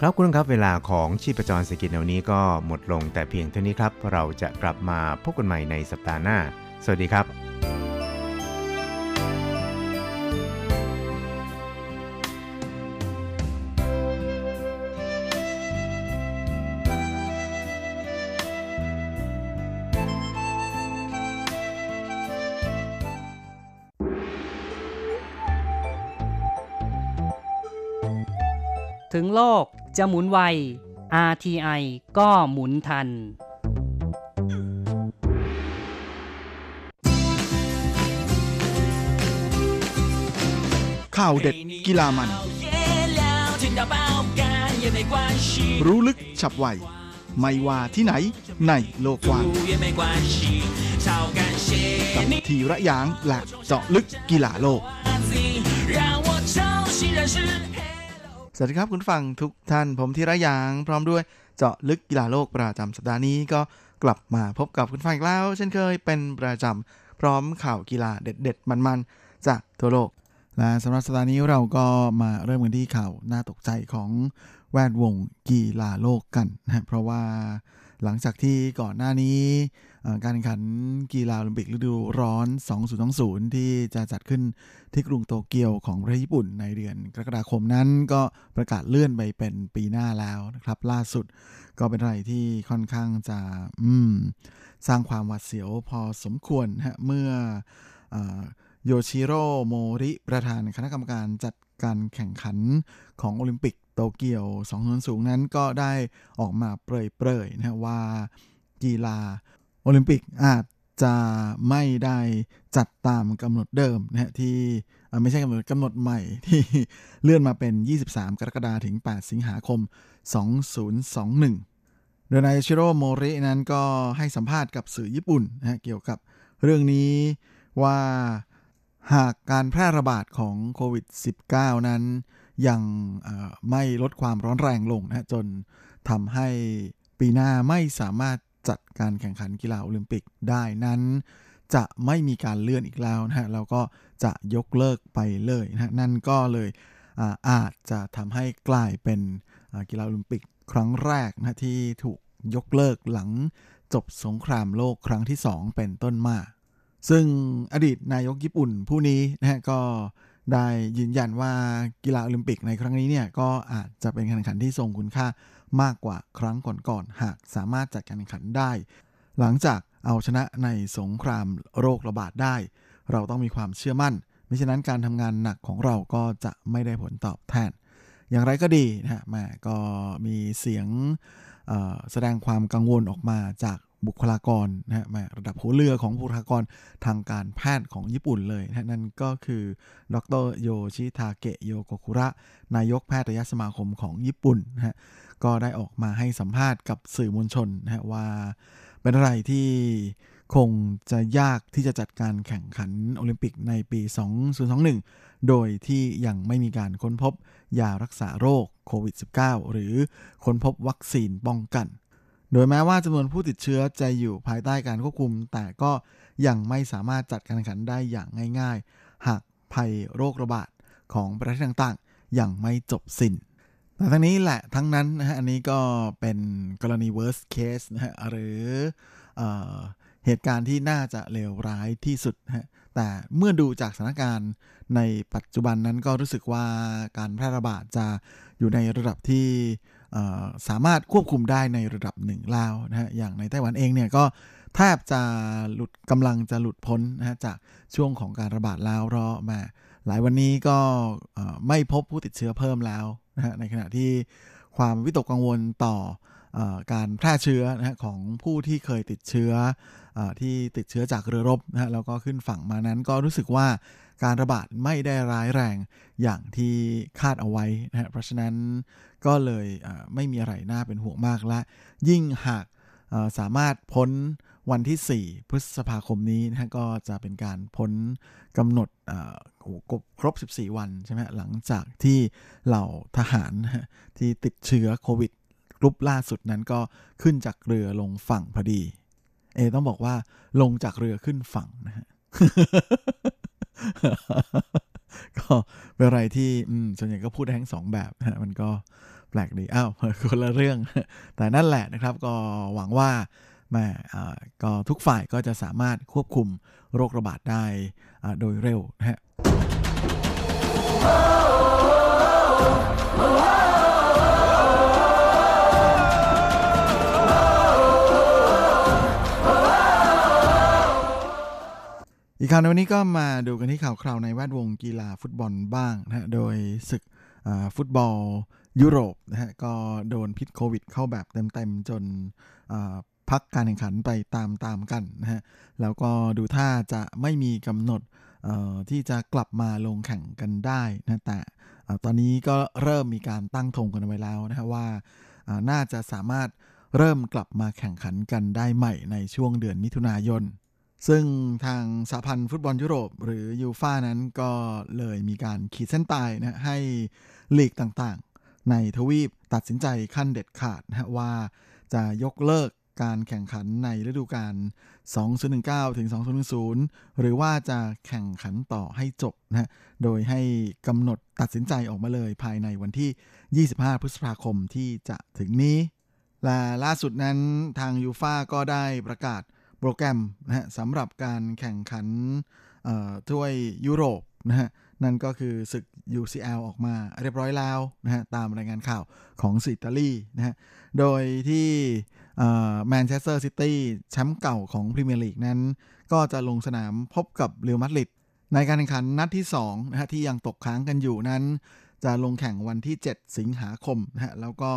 ครับคุณครับเวลาของชีพจรสกิจแนวนี้ก็หมดลงแต่เพียงเท่านี้ครับ เราจะกลับมาพบกันใหม่ในสัปดาห์หน้า สวัสดีครับถึงโลก จะหมุนไว RTI ก็หมุนทัน ข่าวเด็ดกีฬามัน รู้ลึกฉับไว ไม่ว่าที่ไหนในโลกกว้างกับทีระยางและเจาะลึกกีฬาโลก สวัสดีครับคุณฟังทุกท่านผมธีระยาง พร้อมด้วยเจาะลึกกีฬาโลกประจำสัปดาห์นี้ก็กลับมาพบกับคุณฟังอีกแล้ว เช่นเคยเป็นประจำพร้อมข่าวกีฬาเด็ด ๆ มันๆจากทั่วโลก และสำหรับสัปดาห์นี้เราก็มาเริ่มกันที่ข่าวน่าตกใจของแวดวงกีฬาโลกกันนะเพราะว่าหลังจากที่ก่อนหน้านี้ การแข่งขันกีฬาโอลิมปิกฤดูร้อน 2020 ที่จะจัดขึ้นที่กรุงโตเกียวของประเทศญี่ปุ่นในเดือนกรกฎาคมนั้นก็ประกาศเลื่อนไปเป็นปีหน้าแล้วนะครับ ล่าสุดก็เป็นอะไรที่ค่อนข้างจะสร้างความหวาดเสียวพอสมควรฮะเมื่อโยชิโร่โมริประธานคณะกรรมการจัดการแข่งขันของโอลิมปิกโตเกียว 2020นั้นก็ได้ออกมาเปรยๆนะว่ากีฬา โอลิมปิกอาจจะไม่ได้จัดตามกำหนดเดิมนะฮะที่ไม่ใช่กำหนดกำหนดใหม่ที่เลื่อนมาเป็น 23 กรกฎาคมถึง 8 สิงหาคม 2021 โดยนายชิโร่โมรินั้นก็ให้สัมภาษณ์กับสื่อญี่ปุ่นนะฮะเกี่ยวกับเรื่องนี้ว่าหากการแพร่ระบาดของโควิด -19 นั้นยังไม่ลดความร้อนแรงลงนะจนทำให้ปีหน้าไม่สามารถ จัดการแข่งขันกีฬาโอลิมปิกได้นั้น จะไม่มีการเลื่อนอีกแล้วนะฮะแล้วก็จะยกเลิกไปเลยนะนั่นก็เลยอาอาจจะทำให้กลายเป็นกีฬาโอลิมปิกครั้งแรกนะที่ถูกยกเลิกหลังจบสงครามโลกครั้งที่ 2 เป็นต้นมา ซึ่งอดีตนายกญี่ปุ่นผู้นี้นะฮะก็ได้ยืนยันว่ากีฬาโอลิมปิกในครั้งนี้เนี่ยก็อาจจะเป็นการแข่งขันที่ทรงคุณค่า มากกว่าครั้งก่อนๆหากสามารถจัดการแข่งขันได้ หลังจากเอาชนะในสงครามโรคระบาดได้ เราต้องมีความเชื่อมั่นมิฉะนั้นการทำงานหนักของเราก็จะไม่ได้ผลตอบแทน อย่างไรก็ดีนะฮะแม่ก็มีเสียงแสดงความกังวลออกมาจากบุคลากรนะฮะระดับหัวเรือของบุคลากรทางการแพทย์ของญี่ปุ่นเลยนะนั่นก็คือ ดรโยชิทาเกะโยโกคุระ นายกแพทยสมาคมของญี่ปุ่นนะฮะ ก็ได้ออกมาให้สัมภาษณ์กับสื่อมวลชนนะฮะว่า เป็นอะไรที่คงจะยากที่จะจัดการแข่งขันโอลิมปิกในปี 2021 โดยที่ยังไม่มีการค้นพบยารักษาโรคโควิด -19 หรือค้นพบวัคซีนป้องกัน โดยแม้ว่าจำนวนผู้ติดเชื้อจะอยู่ภายใต้การควบคุม แต่ก็ยังไม่สามารถจัดการแข่งขันได้อย่างง่าย ๆ หากภัยโรคระบาดของประเทศต่างๆ ยังไม่จบสิน้น แต่ทั้งนี้แหละทั้งนั้นนะฮะอันนี้ก็เป็นกรณี worst case นะฮะหรือเอเหตุการณ์ที่น่าจะเลวร้ายที่สุดนะฮะแต่เมื่อดูจากสถานการณ์ในปัจจุบันนั้นก็รู้สึกว่าการแพร่ระบาดจะอยู่ในระดับที่สามารถควบคุมได้ในระดับหนึ่งแล้วนะฮะอย่างในไต้หวันเองเนี่ยก็แทบจะหลุดกำลังจะหลุดพ้นนะฮะจากช่วงของการระบาดแล้วเพราะมาหลายวันนี้ก็ไม่พบผู้ติดเชื้อเพิ่มแล้ว นะฮะในขณะที่ความวิตกกังวลต่ออการแพร่เชื้อนะฮะของผู้ที่เคยติดเชื้ออที่ติดเชื้อจากเรือรบนะฮะแล้วก็ขึ้นฝั่งมานั้นก็รู้สึกว่าการระบาดไม่ได้ร้ายแรงอย่างที่คาดเอาไว้นะฮะเพราะฉะนั้นก็เลยไม่มีอะไรน่าเป็นห่วงมากและ ยิ่งหากสามารถพ้น วันที่ 4 พฤษภาคมนี้นะก็จะเป็นการพ้นกำหนดครบ 14 วันใช่ไหมหลังจากที่เหล่าทหารที่ติดเชื้อโควิดกลุ่มล่าสุดนั้นก็ขึ้นจากเรือลงฝั่งพอดี เอ ต้องบอกว่าลงจากเรือขึ้นฝั่งนะฮะก็เป็นอะไรที่ส่วนใหญ่ก็พูดได้ทั้งสองแบบนะมันก็แปปลกดี อ้าวคนละเรื่อง แต่นั่นแหละนะครับ ก็หวังว่า แม่ก็ทุกฝ่ายก็จะสามารถควบคุมโรคระบาดได้โดยเร็วนะฮะอีกข่าวในวันนี้ก็มาดูกันที่ข่าวคราวในแวดวงกีฬาฟุตบอลบ้างนะฮะ โดยศึกฟุตบอลยุโรปนะฮะ ก็โดนพิษโควิดเข้าแบบเต็มๆ จน พักการแข่งขันไปตามๆกันนะฮะแล้วก็ดูท่าจะไม่มีกำหนดที่จะกลับมาลงแข่งกันได้นะแต่ตอนนี้ก็เริ่มมีการตั้งธงกันไว้แล้วนะฮะว่าน่าจะสามารถเริ่มกลับมาแข่งขันกันได้ใหม่ในช่วงเดือนมิถุนายน ซึ่งทางสหพันธ์ฟุตบอลยุโรป หรือยูฟ่านั้นก็เลยมีการขีดเส้นตายนะให้ลีกต่างๆ ในทวีปตัดสินใจขั้นเด็ดขาดนะว่าจะยกเลิก การแข่งขันในฤดูกาล 2019 ถึง 2010 หรือว่าจะแข่งขันต่อให้จบนะโดยให้กำหนดตัดสินใจออกมาเลยภายในวันที่ 25 พฤษภาคมที่จะถึงนี้ และล่าสุดนั้นทางยูฟาก็ได้ประกาศโปรแกรมนะฮะสำหรับการแข่งขันถ้วยยุโรปนะฮะนั่นก็คือศึก UCL ออกมาเรียบร้อยแล้วนะฮะตามรายงานข่าวของสื่ออิตาลีนะฮะโดยที่ แมนเชสเตอร์ซิตี้แชมป์เก่าของพรีเมียร์ลีกนั้น ก็จะลงสนามพบกับเรอัลมาดริดในการแข่งขันนัดที่2นะฮะที่ยังตกค้างกันอยู่นั้น จะลงแข่งวันที่ 7 สิงหาคมนะฮะแล้วก็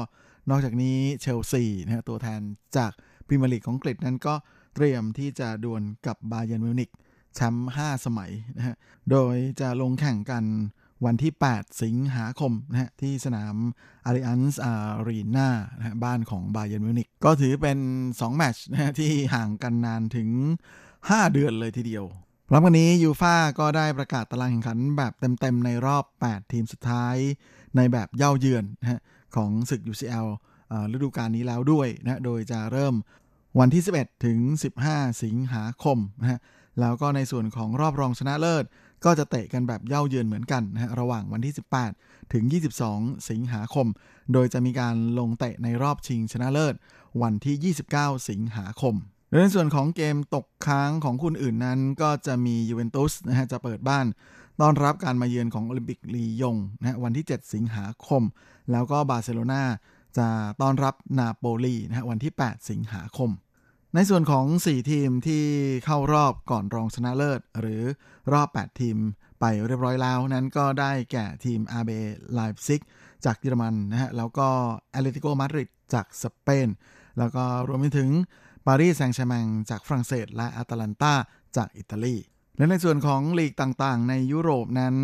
นอกจากนี้เชลซีนะฮะตัวแทนจากพรีเมียร์ลีกของอังกฤษนั้นก็เตรียมที่จะดวลกับบาเยิร์นมิวนิกแชมป์5สมัยนะฮะโดยจะลงแข่งกัน วันที่ 8 สิงหาคมนะฮะที่สนามอลิอันซ์อารีนานะฮะบ้านของบาเยิร์นมิวนิกก็ถือเป็น 2 แมตช์นะฮะที่ห่างกันนานถึง 5 เดือนเลยทีเดียวหลังจากนี้ยูฟาก็ได้ประกาศตารางแข่งขันแบบเต็ม ๆ ในรอบ 8 ทีมสุดท้าย ในแบบเย่าเยือนนะฮะของศึก UCL ฤดูกาลนี้แล้วด้วยนะโดยจะเริ่มวันที่ 11 ถึง 15 สิงหาคมนะฮะแล้วก็ในส่วนของรอบรองชนะเลิศ ก็จะเตะกันแบบเย่าเยือนเหมือนกันนะฮะระหว่างวันที่ 18 ถึง 22 สิงหาคม โดยจะมีการลงเตะในรอบชิงชนะเลิศ วันที่ 29 สิงหาคมในส่วนของเกมตกค้างของคู่อื่นนั้น ก็จะมียูเวนตุสนะฮะจะเปิดบ้านต้อนรับการมาเยือนของโอลิมปิกลียงนะฮะวันที่ 7 สิงหาคม แล้วก็บาร์เซโลนาจะต้อนรับนาโปลีนะฮะวันที่ 8 สิงหาคม ในส่วนของ 4 ทีมที่เข้ารอบก่อนรองชนะเลิศ หรือรอบ 8 ทีมไปเรียบร้อยแล้วนั้นก็ได้แก่ทีมอาร์เบไลป์ซิกจากเยอรมันนะฮะ แล้วก็แอตเลติโกมาดริดจากสเปน แล้วก็รวมไปถึงปารีสแซงต์แชร์แมงจากฝรั่งเศส และอาตาลันตาจากอิตาลี และในส่วนของลีกต่างๆ ในยุโรปนั้น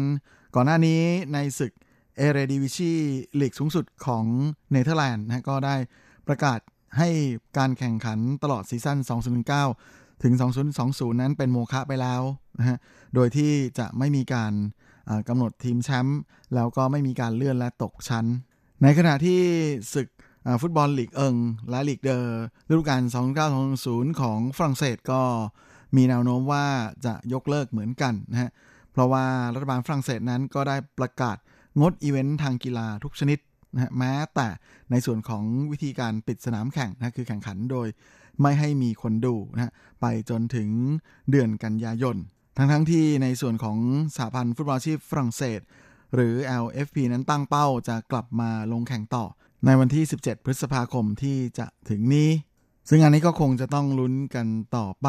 ก่อนหน้านี้ในศึกเอเรดิวิซีลีกสูงสุดของเนเธอร์แลนด์นะก็ได้ประกาศ ให้การแข่งขันตลอดซีซั่น 2019 ถึง 2020 นั้นเป็นโมฆะไปแล้วนะฮะ โดยที่จะไม่มีการกำหนดทีมแชมป์แล้วก็ไม่มีการเลื่อนและตกชั้น ในขณะที่ศึกฟุตบอลลีกเอิงและลีกเดอร์ฤดูกาล2019-20 ของฝรั่งเศสก็มีแนวโน้มว่าจะยกเลิกเหมือนกันนะฮะ เพราะว่ารัฐบาลฝรั่งเศสนั้นก็ได้ประกาศงดอีเวนต์ทางกีฬาทุกชนิด นะแม้แต่ในส่วนของวิธีการปิดสนามแข่งนะคือแข่งขันโดยไม่ให้มีคนดูนะไปจนถึงเดือนกันยายน ทั้งทั้งที่ในส่วนของสหพันธ์ฟุตบอลชีพฝรั่งเศส หรือ LFP นั้นตั้งเป้าจะกลับมาลงแข่งต่อ ในวันที่ 17 พฤษภาคมที่จะถึงนี้ ซึ่งอันนี้ก็คงจะต้องลุ้นกันต่อไป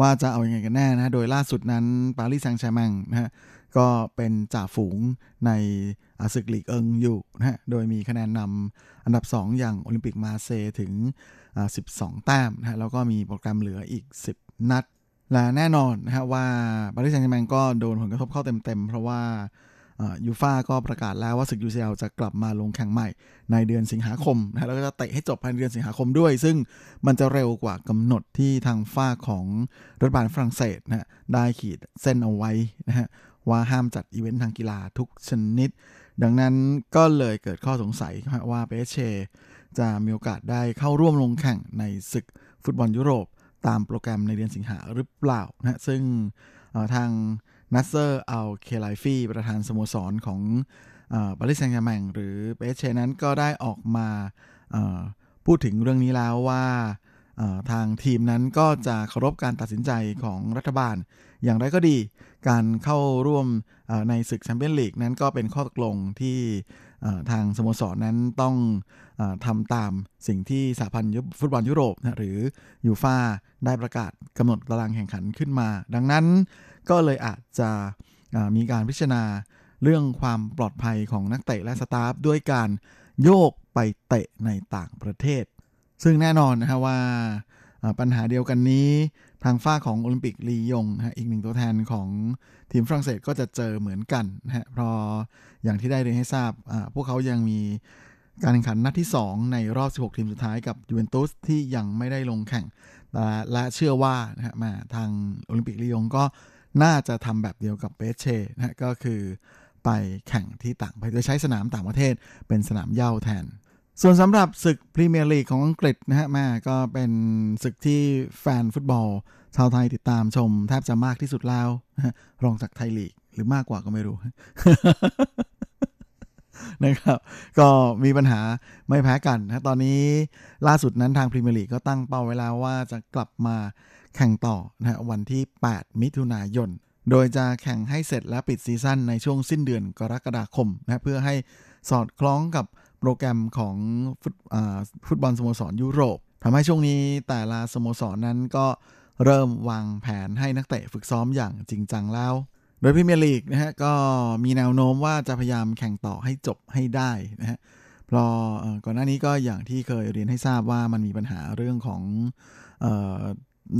ว่าจะเอาอยัางไงกันแน่นะโดยล่าสุดนั้นปารีสแซงต์แชร์แมงนะฮะ ก็เป็นจ่าฝูงในอาศึกลีกเอิงอยู่นะฮะ โดยมีคะแนนนำอันดับ 2 อย่างโอลิมปิกมาเซถึง 12 แต้มนะฮะ แล้วก็มีโปรแกรมเหลืออีก 10 นัด และแน่นอนนะฮะว่าปารีสแซงต์แมงก็โดนผลกระทบเข้าเต็มๆ เพราะว่ายูฟาก็ประกาศแล้วว่าศึกยูเอลจะกลับมาลงแข่งใหม่ในเดือนสิงหาคมนะแล้วก็จะเตะให้จบภายในเดือนสิงหาคมด้วย ซึ่งมันจะเร็วกว่ากำหนดที่ทางฝ้าของรัฐบาลฝรั่งเศสนะได้ขีดเส้นเอาไว้นะฮะ ว่าห้ามจัดอีเวนต์ทางกีฬาทุกชนิด ดังนั้นก็เลยเกิดข้อสงสัยว่าเปแอสเช จะมีโอกาสได้เข้าร่วมลงแข่งในศึกฟุตบอลยุโรป ตามโปรแกรมในเดือนสิงหาหรือเปล่านะซึ่งทางนัสเซอร์อัลเคไลฟีประธานสโมสรของปารีสแซงต์แชร์แมงหรือเปแอสเชนั้นก็ได้ออกมาพูดถึงเรื่องนี้แล้วว่าทางทีมนั้นก็จะเคารพการตัดสินใจของรัฐบาล อย่างไรก็ดี การเข้าร่วมในศึกแชมเปี้ยนลีกนั้นก็เป็นข้อตกลงที่ทางสโมสรนั้นต้องอทำตามสิ่งที่สหพันธ์ฟุตบอลยุโรปนะหรือยูฟาได้ประกาศกำหนดตารางแข่งขันขึ้นมา ดังนั้นก็เลยอาจจะมีการพิจารณาเรื่องความปลอดภัยของนักเตะและสตาฟด้วยการโยกไปเตะในต่างประเทศ ซึ่งแน่นอนนะฮะว่าปัญหาเดียวกันนี้ ทางฝ้าของโอลิมปิกลียงนะอีกหนึ่งตัวแทนของทีมฝรั่งเศสก็จะเจอเหมือนกันนะฮะเพราะอย่างที่ได้เรียนให้ทราบพวกเขายังมีการแข่งขันนัดที่ 2 ในรอบ 16 ทีมสุดท้ายกับยูเวนตุสที่ยังไม่ได้ลงแข่ง และเชื่อว่านะฮะมาทางโอลิมปิกลียงก็น่าจะทำแบบเดียวกับเปเช่นะฮะก็คือไปแข่งที่ต่างประเทศใช้สนามต่างประเทศเป็นสนามเย่าแทน ส่วนสำหรับศึกพรีเมียร์ลีกของอังกฤษนะฮะแหมก็เป็นศึกที่แฟนฟุตบอล ชาวไทยติดตามชม แทบจะมากที่สุดแล้วรองจากไทยลีกหรือมากกว่าก็ไม่รู้นะครับ ก็มีปัญหาไม่แพ้กันนะตอนนี้ล่าสุดนั้นทางพรีเมียร์ลีกก็ตั้งเป้าไว้แล้วว่าจะกลับมาแข่งต่อนะวันที่ 8 มิถุนายน โดยจะแข่งให้เสร็จและปิดซีซั่นในช่วงสิ้นเดือนกรกฎาคมนะเพื่อให้สอดคล้องกับ โปรแกรมของฟุตฟุตบอลสโมสรยุโรปทำให้ช่วงนี้แต่ละสโมสรนนั้นก็เริ่มวางแผนให้นักเตะฝึกซ้อมอย่างจริงจังแล้ว โดยพรีเมียลีกนะฮะก็มีแนวโน้มว่าจะพยายามแข่งต่อให้จบให้ได้นะฮะเพราะก่อนหน้านี้ก็อย่างที่เคยเรียนให้ทราบว่ามันมีปัญหาเรื่องของ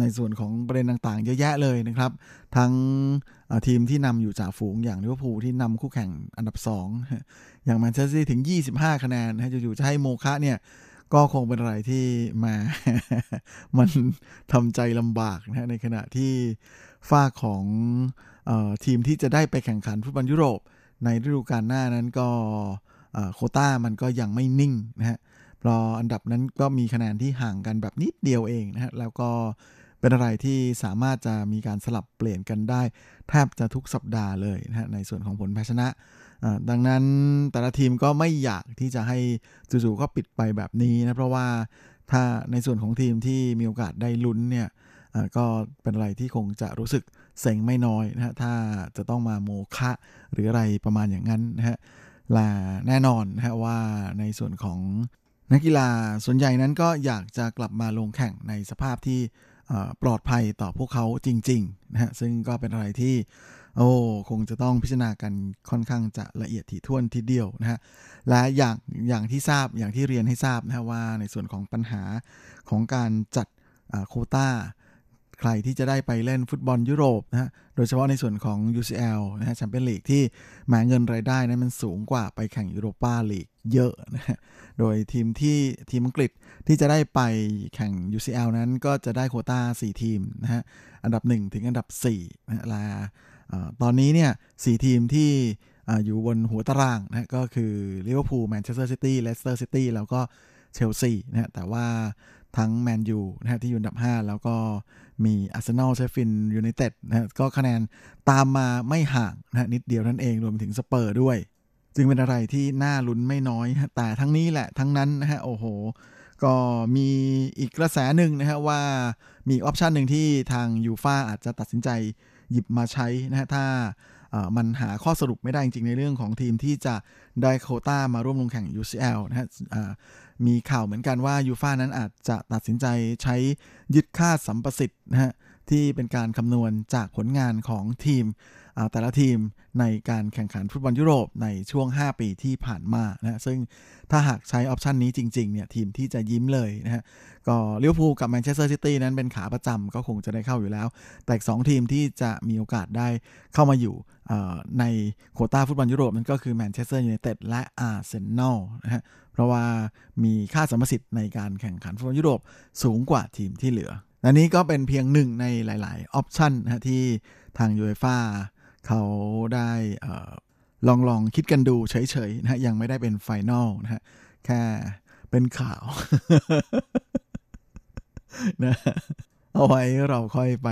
ในส่วนของประเด็นต่างๆ เยอะแยะเลยนะครับ ทั้งทีมที่นำอยู่จ่าฝูงอย่างลิเวอร์พูลที่นำคู่แข่งอันดับ 2 อย่างแมนเชสเตอร์ถึง 25 คะแนนนะอยู่ๆจะให้โมฆะเนี่ยก็คงเป็นอะไรที่มา มันทำใจลำบากนะในขณะที่ฟากของออทีมที่จะได้ไปแข่งขันฟุตบอลยุโรป ในฤดูกาลหน้านั้นก็โควต้ามันก็ยังไม่นิ่งนะฮะ รออันดับนั้นก็มีคะแนนที่ห่างกันแบบนิดเดียวเองนะฮะแล้วก็เป็นอะไรที่สามารถจะมีการสลับเปลี่ยนกันได้ แทบจะทุกสัปดาห์เลยนะฮะในส่วนของผลแพ้ชนะดังนั้นแต่ละทีมก็ไม่อยากที่จะให้จู่ๆก็ปิดไปแบบนี้นะเพราะว่าถ้าในส่วนของทีมที่มีโอกาสได้ลุ้นเนี่ยก็เป็นอะไรที่คงจะรู้สึกเซ็งไม่น้อยนะฮะถ้าจะต้องมาโมฆะหรืออะไรประมาณอย่างนั้นนะฮะและแน่นอนนะฮะว่าในส่วนของ นักกีฬาส่วนใหญ่นั้นก็อยากจะกลับมาลงแข่งในสภาพที่ปลอดภัยต่อพวกเขาจริงๆนะฮะซึ่งก็เป็นอะไรที่โอ้คงจะต้องพิจารณากันค่อนข้างจะละเอียดถี่ถ้วนทีเดียวนะฮะและอย่างอย่างที่ทราบอย่างที่เรียนให้ทราบนะว่าในส่วนของปัญหาของการจัดโคต้า ใครที่จะได้ไปเล่นฟุตบอลยุโรปนะฮะ โดยเฉพาะในส่วนของ UCL นะฮะแชมเปี้ยนลีกที่แม้เงินรายได้นั้นมันสูงกว่าไปแข่งยูโรปาลีกเยอะนะฮะ โดยทีมที่ทีมอังกฤษที่จะได้ไปแข่ง UCL นั้นก็จะได้โควต้า 4 ทีมนะฮะ อันดับ 1 ถึงอันดับ4นะฮะละตอนนี้เนี่ยสี่ทีมที่อยู่บนหัวตารางนะก็คือลิเวอร์พูลแมนเชสเตอร์ซิตี้เลสเตอร์ซิตี้แล้วก็เชลซีนะฮะแต่ว่า ทั้งแมนยูนะฮะที่อยู่อันดับ 5 แล้วก็มีอาร์เซนอลเชฟฟิลด์ยูไนเต็ดนะก็คะแนนตามมาไม่ห่างนะนิดเดียวนั่นเองรวมถึงสเปอร์ด้วย จึงเป็นอะไรที่น่าลุ้นไม่น้อย แต่ทั้งนี้แหละทั้งนั้นนะฮะโอ้โห ก็มีอีกกระแสหนึ่งนะฮะว่ามีออปชันหนึ่งที่ทางยูฟาอาจจะตัดสินใจหยิบมาใช้นะฮะถ้ามันหาข้อสรุปไม่ได้จริงๆ ในเรื่องของทีมที่จะได้โคต้ามาร่วมลงแข่ง UCL นะฮะ มีข่าวเหมือนกันว่ายูฟ่านั้นอาจจะตัดสินใจใช้ยึดค่าสัมประสิทธิ์นะฮะที่เป็นการคำนวณจากผลงานของทีม แต่ละทีมในการแข่งขันฟุตบอลยุโรปในช่วง 5 ปีที่ผ่านมานะซึ่งถ้าหากใช้ option นี้จริงๆเนี่ยทีมที่จะยิ้มเลยนะฮะก็ลิเวอร์พูลกับแมนเชสเตอร์ซิตี้นั้นเป็นขาประจำก็คงจะได้เข้าอยู่แล้ว แต่สองทีมที่จะมีโอกาสได้เข้ามาอยู่ในโควต้าฟุตบอลยุโรปนั่นก็คือแมนเชสเตอร์ยูไนเต็ดและอาร์เซนอลนะฮะเพราะว่ามีค่าสัมประสิทธิ์ในการแข่งขันฟุตบอลยุโรปสูงกว่าทีมที่เหลืออันนี้ก็เป็นเพียงหนึ่งในหลาย ๆ option นะที่ทางยูเอฟ่า เขาได้ลองลองคิดกันดูเฉยๆนะฮะยังไม่ได้เป็น final นะฮะแค่เป็นข่าวนะเอาไว้เราค่อยไป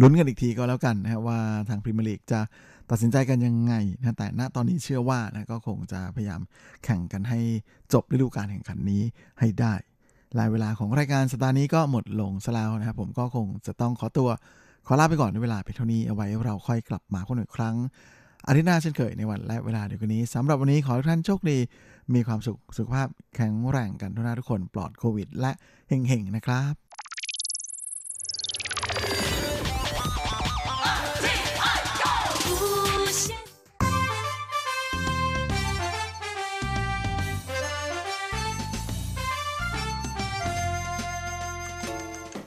ลุ้นกันอีกทีก็แล้วกันนะฮะว่าทางพรีเมียร์ลีกจะตัดสินใจกันยังไงนะแต่ณตอนนี้เชื่อว่านะก็คงจะพยายามแข่งกันให้จบฤดูกาลแข่งขันนี้ให้ได้ลายเวลาของรายการสัปดาห์นี้ก็หมดลงซะแล้วนะครับผมก็คงจะต้องขอตัว ขอลาไปก่อนในเวลาเพียงเท่านี้เอาไว้เราค่อยกลับมาพบอีกครั้งอาทิตย์หน้าเช่นเคยในวันและเวลาเดียวกันนี้สำหรับวันนี้ขอทุกท่านโชคดี มีความสุขสุขภาพแข็งแรงกันทุกท่านทุกคนปลอดโควิด และเฮงๆนะครับ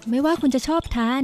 ไม่ว่าคุณจะชอบทาน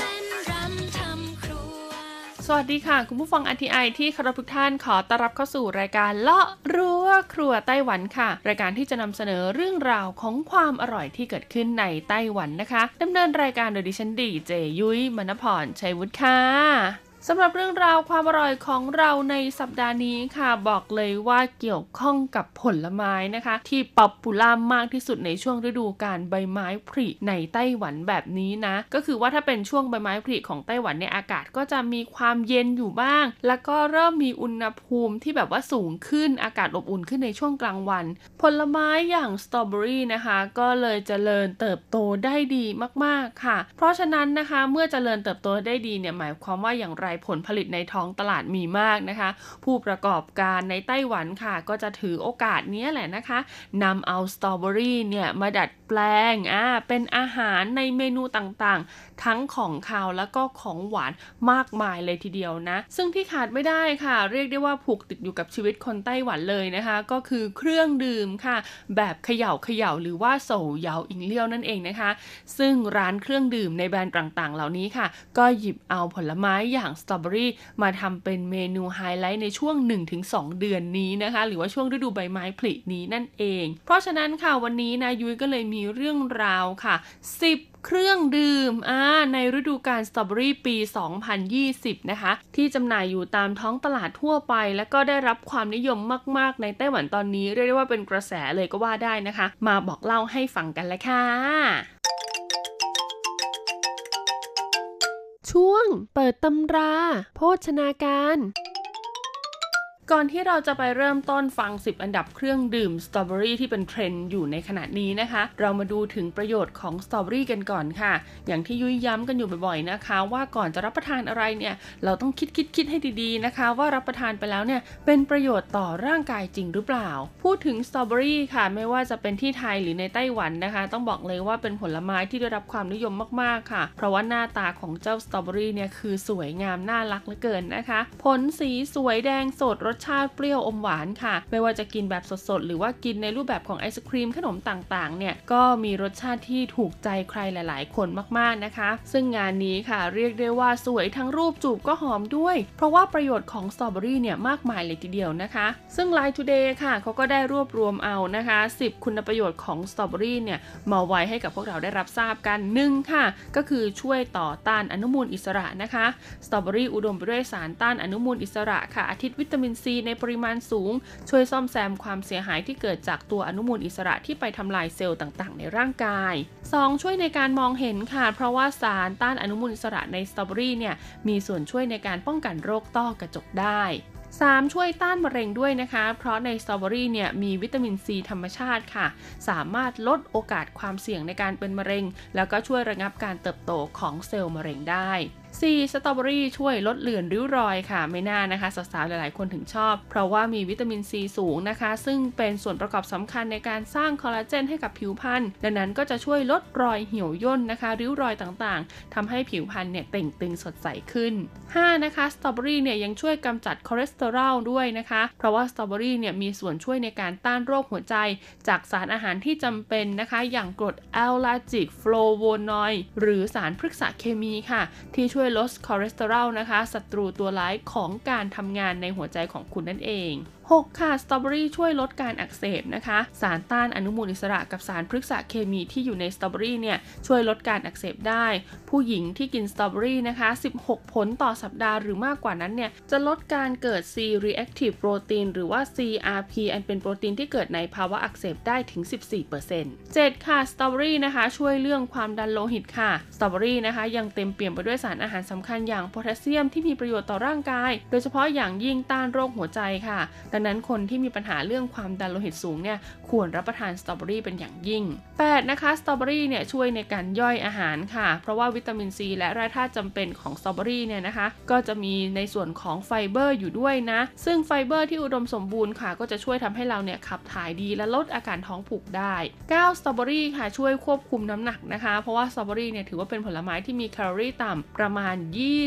วัสดีค่ะ คุณผู้ฟังอทีไอที่คารพทุกท่านขอต้อนรับเข้าสู่รายการเลาะรั้วครัวไต้หวันค่ะ รายการที่จะนำเสนอเรื่องราวของความอร่อยที่เกิดขึ้นในไต้หวันนะคะดำเนินรายการโดยดิฉันดีเจยุ้ยมณพรชัยวุฒิค่ะ สำหรับเรื่องราวความอร่อยของเราในสัปดาห์นี้ค่ะ บอกเลยว่าเกี่ยวข้องกับผลไม้นะคะ ที่ป๊อปปูล่ามากที่สุดในช่วงฤดูกาลใบไม้ผลิในไต้หวันแบบนี้นะ ก็คือว่าถ้าเป็นช่วงใบไม้ผลิของไต้หวันเนี่ยอากาศก็จะมีความเย็นอยู่บ้าง แล้วก็เริ่มมีอุณหภูมิที่แบบว่าสูงขึ้นอากาศอบอุ่นขึ้นในช่วงกลางวัน ผลไม้อย่างสตรอเบอรี่นะคะ ก็เลยเจริญเติบโตได้ดีมากๆค่ะ เพราะฉะนั้นนะคะเมื่อเจริญเติบโตได้ดีเนี่ยหมายความว่าอย่างไรผลผลิตในท้องตลาดมีมากนะคะ ผู้ประกอบการในไต้หวันค่ะ ก็จะถือโอกาสนี้แหละนะคะนำเอาสตรอเบอรี่เนี่ยมาดัดแปลงอ่าเป็นอาหารในเมนูต่าง ทั้งของคาวแล้วก็ของหวานมากมายเลยทีเดียวนะ ซึ่งที่ขาดไม่ได้ค่ะ เรียกได้ว่าผูกติดอยู่กับชีวิตคนไต้หวันเลยนะคะ ก็คือเครื่องดื่มค่ะ แบบเขย่าเขย่าหรือว่าโซเยาอิงเลี้ยวนั่นเองนะคะ ซึ่งร้านเครื่องดื่มในแบรนด์ต่างๆ เหล่านี้ค่ะ ก็หยิบเอาผลไม้อย่างสตรอเบอรี่มาทำเป็นเมนูไฮไลท์ในช่วง 1-2 เดือนนี้นะคะ หรือว่าช่วงฤดูใบไม้ผลินี้นั่นเอง เพราะฉะนั้นค่ะวันนี้นะยุ้ยก็เลยมีเรื่องราวค่ะ 10 เครื่องดื่มอ่าในฤดูกาลสตรอเบอรี่ปี 2020 นะคะ ที่จำหน่ายอยู่ตามท้องตลาดทั่วไป และก็ได้รับความนิยมมาก ๆ ในไต้หวันตอนนี้ เรียกได้ว่าเป็นกระแสเลยก็ว่าได้นะคะ มาบอกเล่าให้ฟังกันเลยค่ะช่วงเปิดตำรา โภชนาการ ก่อนที่เราจะไปเริ่มต้นฟัง 10 อันดับเครื่องดื่มสตรอเบอรี่ที่เป็นเทรนด์อยู่ในขณะนี้นะคะ เรามาดูถึงประโยชน์ของสตรอเบอรี่กันก่อนค่ะ อย่างที่ยุ้ยย้ำกันอยู่บ่อยๆนะคะ ว่าก่อนจะรับประทานอะไรเนี่ยเราต้องคิดคิดคิดให้ดีๆนะคะ ว่ารับประทานไปแล้วเนี่ยเป็นประโยชน์ต่อร่างกายจริงหรือเปล่า พูดถึงสตรอเบอรี่ค่ะ ไม่ว่าจะเป็นที่ไทยหรือในไต้หวันนะคะ ต้องบอกเลยว่าเป็นผลไม้ที่ได้รับความนิยมมากๆค่ะ เพราะว่าหน้าตาของเจ้าสตรอเบอรี่เนี่ยคือสวยงามน่ารักเหลือเกินนะคะ ผลสีสวยแดงสดรสชาติเปรี้ยวอมหวานค่ะ ไม่ว่าจะกินแบบสดๆ หรือว่ากินในรูปแบบของไอศครีมขนมต่างๆ เนี่ยก็มีรสชาติที่ถูกใจใครหลายๆ คนมากๆนะคะ ซึ่งงานนี้ค่ะเรียกได้ว่าสวยทั้งรูปจูบก็หอมด้วย เพราะว่าประโยชน์ของสตรอเบอรี่เนี่ยมากมายเลยทีเดียวนะคะ ซึ่ง Line Today ค่ะเขาก็ได้รวบรวมเอานะคะ 10 คุณประโยชน์ของสตรอเบอรี่เนี่ยมาไว้ให้กับพวกเราได้รับทราบกันหนึ่งค่ะ ก็คือช่วยต่อต้านอนุมูลอิสระนะคะสตรอเบอรี่อุดมไปด้วยสารต้านอนุมูลอิสระค่ะอาทิตย์วิตามินซีในปริมาณสูง ช่วยซ่อมแซมความเสียหายที่เกิดจากตัวอนุมูลอิสระที่ไปทำลายเซลล์ต่างๆ ในร่างกาย 2. ช่วยในการมองเห็นค่ะ เพราะว่าสารต้านอนุมูลอิสระในสตรอเบอรี่เนี่ยมีส่วนช่วยในการป้องกันโรคต้อกระจกได้ 3. ช่วยต้านมะเร็งด้วยนะคะ เพราะในสตรอเบอรี่เนี่ยมีวิตามินซีธรรมชาติค่ะ สามารถลดโอกาสความเสี่ยงในการเป็นมะเร็ง แล้วก็ช่วยระงับการเติบโตของเซลล์มะเร็งได้ 4. สตรอเบอรี่ช่วยลดเลือนริ้วรอยค่ะไม่น่านะคะสาวๆหลายๆ คนถึงชอบ เพราะว่ามีวิตามินซีสูงนะคะ ซึ่งเป็นส่วนประกอบสำคัญในการสร้างคอลลาเจนให้กับผิวพรรณดังนั้นก็จะช่วยลดรอยเหี่ยวย่นนะคะ ริ้วรอยต่างๆทำให้ผิวพรรณเนี่ยเต่งตึงสดใสขึ้น 5. นะคะสตรอเบอรี่เนี่ยยังช่วยกำจัดคอเลสเตอรอลด้วยนะคะ เพราะว่าสตรอเบอรี่เนี่ยมีส่วนช่วยในการต้านโรคหัวใจ จากสารอาหารที่จำเป็นนะคะ อย่างกรดเอลลาจิกฟลาโวนอยด์หรือสารพฤกษเคมีค่ะ ที่ช่วยวยลดคอเลสเตอรอลนะคะศัตรูตัวร้ายของการทำงานในหัวใจของคุณนั่นเอง 6 ค่ะ สตรอเบอรี่ช่วยลดการอักเสบนะคะ สารต้านอนุมูลอิสระกับสารพฤกษเคมีที่อยู่ในสตรอเบอรี่เนี่ยช่วยลดการอักเสบได้ ผู้หญิงที่กินสตรอเบอรี่นะคะ 16 ผลต่อสัปดาห์หรือมากกว่านั้นเนี่ยจะลดการเกิด C reactive protein หรือว่า CRP อันเป็นโปรตีนที่เกิดในภาวะอักเสบได้ถึง 14% 7 ค่ะ สตรอเบอรี่นะคะ ช่วยเรื่องความดันโลหิตค่ะ สตรอเบอรี่นะคะ ยังเต็มเปี่ยมไปด้วยสารอาหารสำคัญอย่างโพแทสเซียมที่มีประโยชน์ต่อร่างกาย โดยเฉพาะอย่างยิ่งต้านโรคหัวใจค่ะดังนั้นคนที่มีปัญหาเรื่องความดันโลหิตสูงเนี่ยควรรับประทานสตรอเบอรี่เป็นอย่างยิ่ง 8 นะคะสตรอเบอรี่เนี่ยช่วยในการย่อยอาหารค่ะ เพราะว่าวิตามินซีและแร่ธาตุจำเป็นของสตรอเบอรี่เนี่ยนะคะ ก็จะมีในส่วนของไฟเบอร์อยู่ด้วยนะ ซึ่งไฟเบอร์ที่อุดมสมบูรณ์ค่ะ ก็จะช่วยทำให้เราเนี่ยขับถ่ายดีและลดอาการท้องผูกได้ 9 สตรอเบอรี่ค่ะช่วยควบคุมน้ำหนักนะคะ เพราะว่าสตรอเบอรี่เนี่ยถือว่าเป็นผลไม้ที่มีแคลอรี่ต่ำประมาณ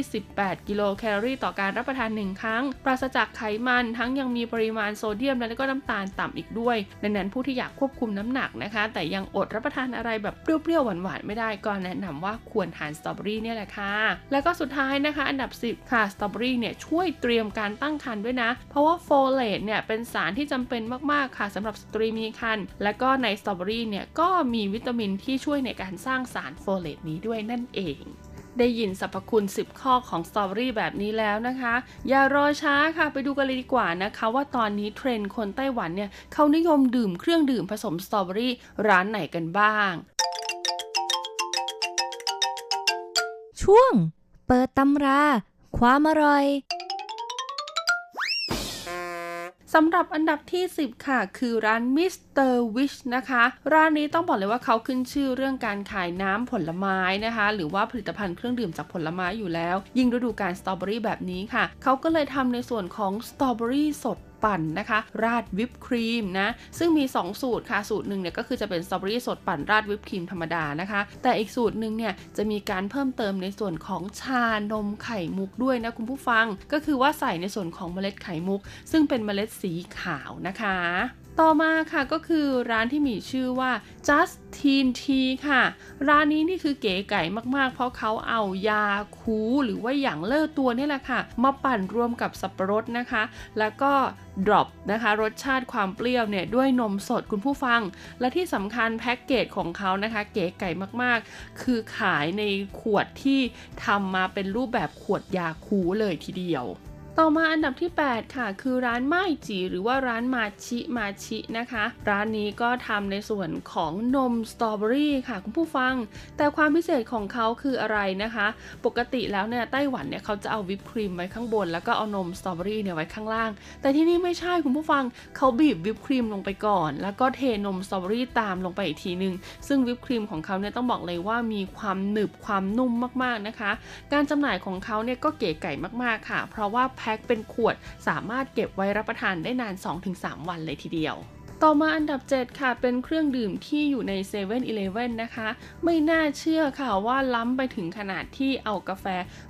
28 กิโลแคลอรี่ต่อการรับประทาน 1 ครั้ง ปราศจากไขมันทั้งยังมีปริมาณโซเดียมและก็น้ำตาลต่ำอีกด้วย ดังนั้นผู้ที่อยากควบคุมน้ำหนักนะคะ แต่ยังอดรับประทานอะไรแบบเปรี้ยวๆหวานๆไม่ได้ก็แนะนำว่าควรทานสตรอเบอรี่เนี่ยแหละค่ะ แล้วก็สุดท้ายนะคะ อันดับ 10 ค่ะสตรอเบอรี่เนี่ยช่วยเตรียมการตั้งครรภ์ด้วยนะ เพราะว่าโฟเลตเนี่ยเป็นสารที่จำเป็นมากๆค่ะสำหรับสตรีมีครรภ์และก็ในสตรอเบอรี่เนี่ยก็มีวิตามินที่ช่วยในการสร้างสารโฟเลตนี้ด้วยนั่นเอง ได้ยินสรรพคุณ 10 ข้อของสตรอเบอรี่แบบนี้แล้วนะคะ อย่ารอช้าค่ะไปดูกันเลยดีกว่านะคะว่าตอนนี้เทรนด์คนไต้หวันเนี่ยเขานิยมดื่มเครื่องดื่มผสมสตรอเบอรี่ร้านไหนกันบ้าง ช่วง เปิดตำรา ความอร่อย สำหรับอันดับที่ 10 ค่ะ คือร้าน Mr. Wish นะคะ ร้านนี้ต้องบอกเลยว่าเขาขึ้นชื่อเรื่องการขายน้ำผลไม้นะคะ หรือว่าผลิตภัณฑ์เครื่องดื่มจากผลไม้อยู่แล้ว ยิ่งฤดูกาลสตรอเบอรี่แบบนี้ค่ะ เขาก็เลยทำในส่วนของสตรอเบอรี่สด ปั่นนะคะ ราดวิปครีมนะ ซึ่งมี 2 สูตรค่ะ สูตรหนึ่งเนี่ยก็คือจะเป็นสตรอเบอรี่สดปั่นราดวิปครีมธรรมดานะคะ แต่อีกสูตรหนึ่งเนี่ยจะมีการเพิ่มเติมในส่วนของชานมไข่มุกด้วยนะคุณผู้ฟัง ก็คือว่าใส่ในส่วนของเมล็ดไข่มุก ซึ่งเป็นเมล็ดสีขาวนะคะ ต่อมาค่ะก็คือร้านที่มีชื่อว่า Justin Tea ค่ะ ร้านนี้นี่คือเก๋ไก่มากๆ เพราะเขาเอายาคูหรือว่าอย่างเลอตัวนี่แหละค่ะ มาปั่นรวมกับสับปะรดนะคะ แล้วก็ดรอปนะคะ รสชาติความเปรี้ยวเนี่ย ด้วยนมสดคุณผู้ฟัง และที่สำคัญแพ็กเกจของเขานะคะ เก๋ไก่มากๆ คือขายในขวดที่ทำมาเป็นรูปแบบขวดยาคูเลยทีเดียว ต่อมาอันดับที่ 8 ค่ะ คือร้านไมจีหรือว่าร้านมาชิมาชินะคะ ร้านนี้ก็ทำในส่วนของนมสตรอเบอรี่ค่ะคุณผู้ฟัง แต่ความพิเศษของเขาคืออะไรนะคะ ปกติแล้วเนี่ยไต้หวันเนี่ยเขาจะเอาวิปครีมไว้ข้างบน แล้วก็เอานมสตรอเบอรี่เนี่ยไว้ข้างล่าง แต่ที่นี่ไม่ใช่คุณผู้ฟังเขาบีบวิปครีมลงไปก่อน แล้วก็เทนมสตรอเบอรี่ตามลงไปอีกทีนึง ซึ่งวิปครีมของเขาเนี่ยต้องบอกเลยว่ามีความหนึบความนุ่มมากๆนะคะ การจำหน่ายของเขาเนี่ยก็เก๋ไก่มากๆค่ะ เพราะว่าแคเป็นขวด สามารถเก็บไว้รับประทานได้นาน 2-3 วันเลยทีเดียว ต่อมาอันดับ 7 ค่ะ เป็นเครื่องดื่มที่อยู่ใน7 e เ e ่ e อนะคะ ไม่น่าเชื่อค่ะว่าล้ำไปถึงขนาดที่เอากาแฟ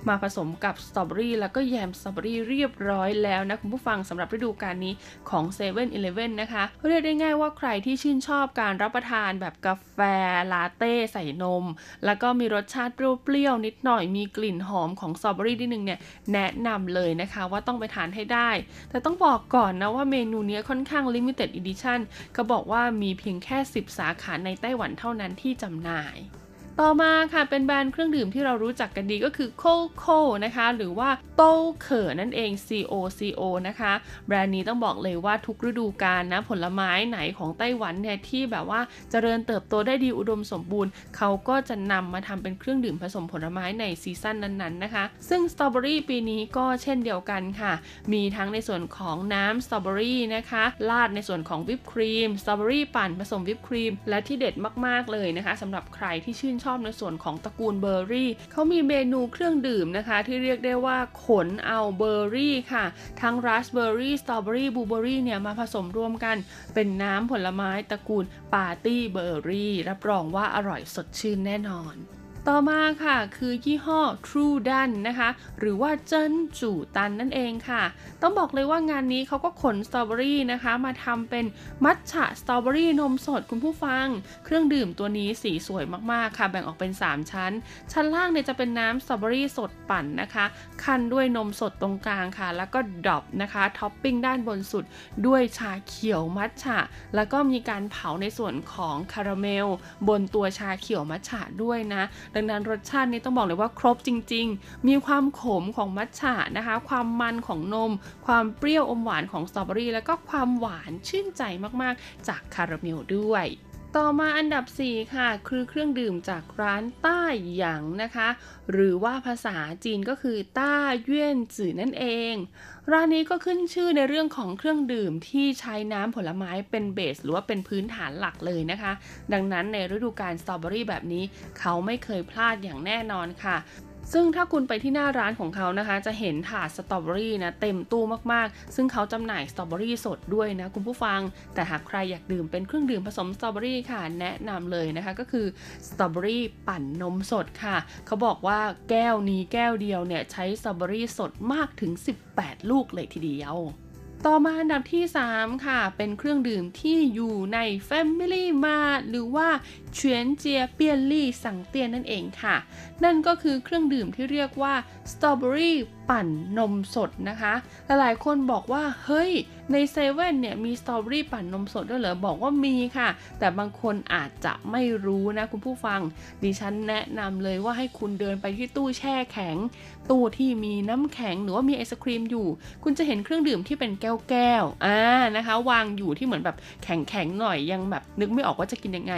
มาผสมกับสตรอเบอรี่แล้วก็แยมสตรอเบอรี่เรียบร้อยแล้วนะ คุณผู้ฟังสำหรับฤดูกาลนี้ของ7 e เ e ่ e นะคะ เรียกได้ง่ายว่าใครที่ชื่นชอบการรับประทานแบบกาแฟ ลาเต้ใส่นม แล้วก็มีรสชาติเปรี้ยวๆนิดหน่อยมีกลิ่นหอมของสตรอเบอรี่นิดนึงเนี่ยแนะนำเลยนะคะว่าต้องไปทานให้ได้ แต่ต้องบอกก่อนนะว่าเมนูนี้ค่อนข้าง limited edition เขาบอกว่ามีเพียงแค่ 10 สาขาในไต้หวันเท่านั้นที่จำหน่าย ต่อมาค่ะเป็นแบรนด์เครื่องดื่มที่เรารู้จักกันดีก็คือโคโค่นะคะ หรือว่าโตเขอนั่นเอง COCO นะคะ แบรนด์นี้ต้องบอกเลยว่าทุกฤดูกาลนะผลไม้ไหนของไต้หวันเนี่ยที่แบบว่าเจริญเติบโตได้ดีอุดมสมบูรณ์ เขาก็จะนำมาทำเป็นเครื่องดื่มผสมผลไม้ในซีซั่นนั้นๆนะคะ ซึ่งสตรอเบอรี่ปีนี้ก็เช่นเดียวกันค่ะ มีทั้งในส่วนของน้ำสตรอเบอรี่นะคะราดในส่วนของวิปครีมสตรอเบอรี่ปั่นผสมวิปครีมและที่เด็ดมากๆเลยนะคะสำหรับใครที่ชื่นชอบในส่วนของตระกูลเบอร์รี่เขามีเมนูเครื่องดื่มนะคะ ที่เรียกได้ว่าขนเอาเบอร์รี่ค่ะ ทั้งราสเบอร์รี่สตรอเบอรี่บลูเบอร์รี่เนี่ยมาผสมรวมกัน เป็นน้ำผลไม้ตระกูลปาร์ตี้เบอร์รี่รับรองว่าอร่อยสดชื่นแน่นอน ต่อมาค่ะคือยี่ห้อ True Dan นะคะ หรือว่าเจิ้นจู่ตันนั่นเองค่ะ ต้องบอกเลยว่างานนี้เขาก็ขนสตรอเบอรี่นะคะ มาทำเป็นมัทฉะสตรอเบอรี่นมสดคุณผู้ฟัง เครื่องดื่มตัวนี้สีสวยมากๆค่ะ แบ่งออกเป็น 3 ชั้น ชั้นล่างเนี่ยจะเป็นน้ำสตรอเบอรี่สดปั่นนะคะ คั้นด้วยนมสดตรงกลางค่ะ แล้วก็drop นะคะท็อปปิ้งด้านบนสุดด้วยชาเขียวมัทฉะ แล้วก็มีการเผาในส่วนของคาราเมล บนตัวชาเขียวมัทฉะด้วยนะดังนั้นรสชาตินี้ต้องบอกเลยว่าครบจริง ๆ มีความขมของมัทฉะนะคะ ความมันของนม ความเปรี้ยวอมหวานของสตรอเบอรี่แล้วก็ความหวานชื่นใจมากๆ จากคาราเมลด้วย ต่อมาอันดับ 4 ค่ะ คือเครื่องดื่มจากร้านต้าหยางนะคะ หรือว่าภาษาจีนก็คือต้าเยี่ยนจื่อนั่นเอง ร้านนี้ก็ขึ้นชื่อในเรื่องของเครื่องดื่มที่ใช้น้ำผลไม้เป็นเบส หรือว่าเป็นพื้นฐานหลักเลยนะคะ ดังนั้นในฤดูกาลสตรอเบอรี่แบบนี้ เขาไม่เคยพลาดอย่างแน่นอนค่ะ ซึ่งถ้าคุณไปที่หน้าร้านของเขานะคะ จะเห็นถาดสตรอเบอรี่นะเต็มตู้มากๆ ซึ่งเขาจำหน่ายสตรอเบอรี่สดด้วยนะคุณผู้ฟัง แต่หากใครอยากดื่มเป็นเครื่องดื่มผสมสตรอเบอรี่ค่ะ แนะนำเลยนะคะก็คือสตรอเบอรี่ปั่นนมสดค่ะ เขาบอกว่าแก้วนี้แก้วเดียวเนี่ยใช้สตรอเบอรี่สดมากถึง 18 ลูกเลยทีเดียว ต่อมาอันดับที่ 3 ค่ะ เป็นเครื่องดื่มที่อยู่ใน Family Mart หรือว่า全家便利商店นั่นเองค่ะ นั่นก็คือเครื่องดื่มที่เรียกว่าสตรอเบอรี่ปั่นนมสดนะคะ หลายๆคนบอกว่า เฮ้ย ในเซเว่นเนี่ยมีสตรอเบอรี่ปั่นนมสดด้วยเหรอ บอกว่ามีค่ะ แต่บางคนอาจจะไม่รู้นะคุณผู้ฟัง ดิฉันแนะนำเลยว่าให้คุณเดินไปที่ตู้แช่แข็ง ตู้ที่มีน้ำแข็งหรือว่ามีไอศครีมอยู่ คุณจะเห็นเครื่องดื่มที่เป็นแก้วๆอ่านะคะ วางอยู่ที่เหมือนแบบแข็งๆหน่อยยังแบบนึกไม่ออกว่าจะกินยังไง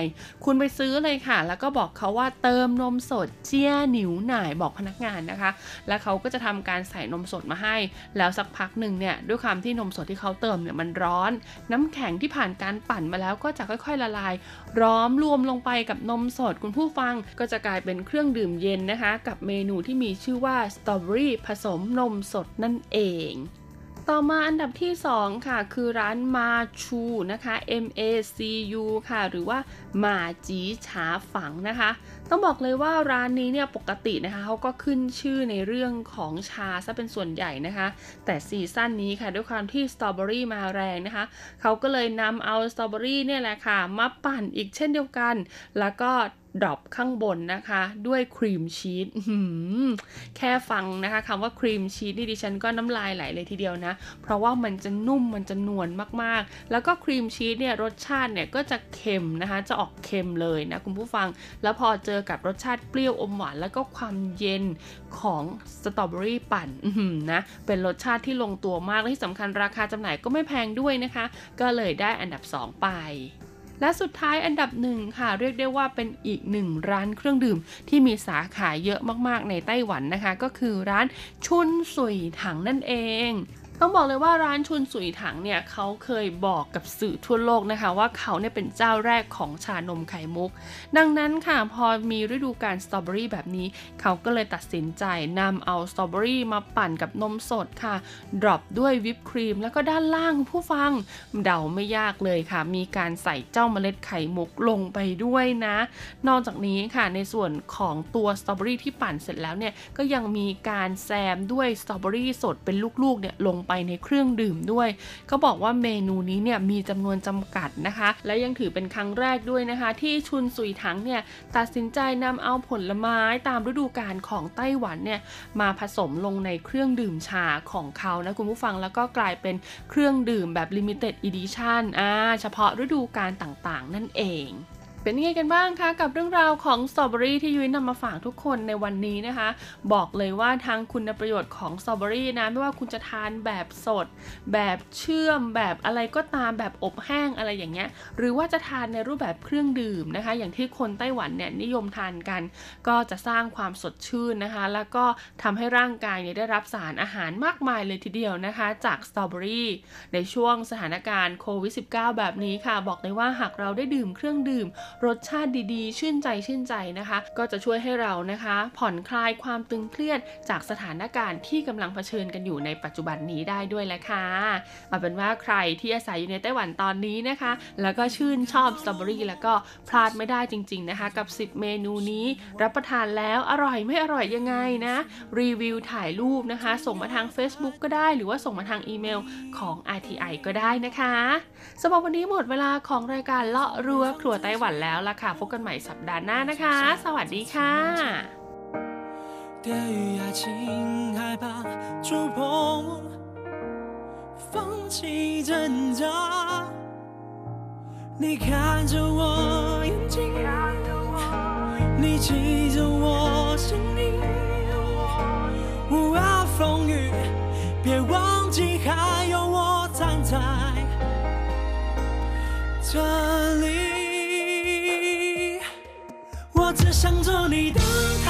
คุณไปซื้อเลยค่ะ แล้วก็บอกเขาว่าเติมนมสดเจียหนิวหน่ายบอกพนักงานนะคะ แล้วเขาก็จะทำการใส่นมสดมาให้ แล้วสักพักหนึ่งเนี่ยด้วยความที่นมสดที่เขาเติมเนี่ยมันร้อน น้ำแข็งที่ผ่านการปั่นมาแล้วก็จะค่อย ๆ ละลาย ร้อมรวมลงไปกับนมสดคุณผู้ฟังก็จะกลายเป็นเครื่องดื่มเย็นนะคะ กับเมนูที่มีชื่อว่าสตรอเบอรี่ผสมนมสดนั่นเอง ต่อมาอันดับที่ 2 ค่ะ คือร้านมาชูนะคะ M A C U ค่ะ หรือว่ามาจีฉาฝังนะคะ ต้องบอกเลยว่าร้านนี้เนี่ยปกตินะคะเขาก็ขึ้นชื่อในเรื่องของชาซะเป็นส่วนใหญ่นะคะ แต่ season นี้ค่ะด้วยความที่สตรอเบอรี่มาแรงนะคะเขาก็เลยนำเอาสตรอเบอรี่เนี่ยแหละค่ะมาปั่นอีกเช่นเดียวกัน แล้วก็ drop ข้างบนนะคะ ด้วยครีมชีสแค่ฟังนะคะคำว่าครีมชีสนี่ดิฉันก็น้ำลายไหลเลยทีเดียวนะ เพราะว่ามันจะนุ่มมันจะนวลมากๆ แล้วก็ครีมชีสเนี่ยรสชาติเนี่ยก็จะเค็มนะคะ จะออกเค็มเลยนะคุณผู้ฟัง แล้วพอเจอกับรสชาติเปรี้ยวอมหวาน แล้วก็ความเย็นของสตรอเบอรี่ปั่นนะเป็นรสชาติที่ลงตัวมากและที่สำคัญราคาจำหน่ายก็ไม่แพงด้วยนะคะ ก็เลยได้อันดับ 2 ไป และสุดท้ายอันดับหนึ่งค่ะ เรียกได้ว่าเป็นอีกหนึ่งร้านเครื่องดื่มที่มีสาขาเยอะมากๆในไต้หวันนะคะ ก็คือร้านชุนสุยถังนั่นเอง ต้องบอกเลยว่าร้านชุนสุยถังเนี่ยเขาเคยบอกกับสื่อทั่วโลกนะคะ ว่าเขาเนี่ยเป็นเจ้าแรกของชานมไข่มุก ดังนั้นค่ะพอมีฤดูกาลสตรอเบอรี่แบบนี้ เขาก็เลยตัดสินใจนำเอาสตรอเบอรี่มาปั่นกับนมสดค่ะ drop ด้วยวิปครีม แล้วก็ด้านล่างผู้ฟังเดาไม่ยากเลยค่ะ มีการใส่เจ้าเมล็ดไข่มุกลงไปด้วยนะ นอกจากนี้ค่ะในส่วนของตัวสตรอเบอรี่ที่ปั่นเสร็จแล้วเนี่ยก็ยังมีการแซมด้วยสตรอเบอรี่สดเป็นลูกๆเนี่ยลงไปในเครื่องดื่มด้วย ก็บอกว่าเมนูนี้เนี่ยมีจำนวนจำกัดนะคะ และยังถือเป็นครั้งแรกด้วยนะคะ ที่ชุนสุยถังเนี่ยตัดสินใจนำเอาผลไม้ตามฤดูกาลของไต้หวันเนี่ยมาผสมลงในเครื่องดื่มชาของเขานะคุณผู้ฟังแล้วก็กลายเป็นเครื่องดื่มแบบ Limited Edition อ่าเฉพาะฤดูกาลต่างๆ นั่นเอง เป็นยังไงกันบ้างคะกับเรื่องราวของสตรอเบอรี่ที่ยุ้ยนำมาฝากทุกคนในวันนี้นะคะ บอกเลยว่าทางคุณประโยชน์ของสตรอเบอรี่นะไม่ว่าคุณจะทานแบบสด แบบเชื่อม แบบอะไรก็ตามแบบอบแห้งอะไรอย่างเงี้ย หรือว่าจะทานในรูปแบบเครื่องดื่มนะคะ อย่างที่คนไต้หวันเนี่ยนิยมทานกัน ก็จะสร้างความสดชื่นนะคะ แล้วก็ทำให้ร่างกายเนี่ยได้รับสารอาหารมากมายเลยทีเดียวนะคะ จากสตรอเบอรี่ในช่วงสถานการณ์โควิด -19 แบบนี้ค่ะ บอกเลยว่าหากเราได้ดื่มเครื่องดื่มรสชาติดีๆ ชื่นใจชื่นใจนะคะ ก็จะช่วยให้เรานะคะ ผ่อนคลายความตึงเครียดจากสถานการณ์ที่กำลังเผชิญกันอยู่ในปัจจุบันนี้ได้ด้วยแหละค่ะเอาเป็นว่าใครที่อาศัยอยู่ในไต้หวันตอนนี้นะคะ แล้วก็ชื่นชอบสตรอเบอรี่แล้วก็พลาดไม่ได้จริง ๆนะคะ กับ 10 เมนูนี้ รับประทานแล้วอร่อยไม่อร่อยยังไงนะ รีวิวถ่ายรูปนะคะ ส่งมาทาง Facebook ก็ได้ หรือว่าส่งมาทางอีเมลของ RTI ก็ได้นะคะ สำหรับวันนี้หมดเวลาของรายการเลาะรั้วครัวไต้หวันแล้วล่ะค่ะพบกันใหม่สัปดาห์หน้านะคะ สวัสดีค่ะ 跌于爱情害怕触碰，放弃挣扎。你看着我眼睛，你记着我心灵。无涯风雨，别忘记还有我站在 这里我只想做你的太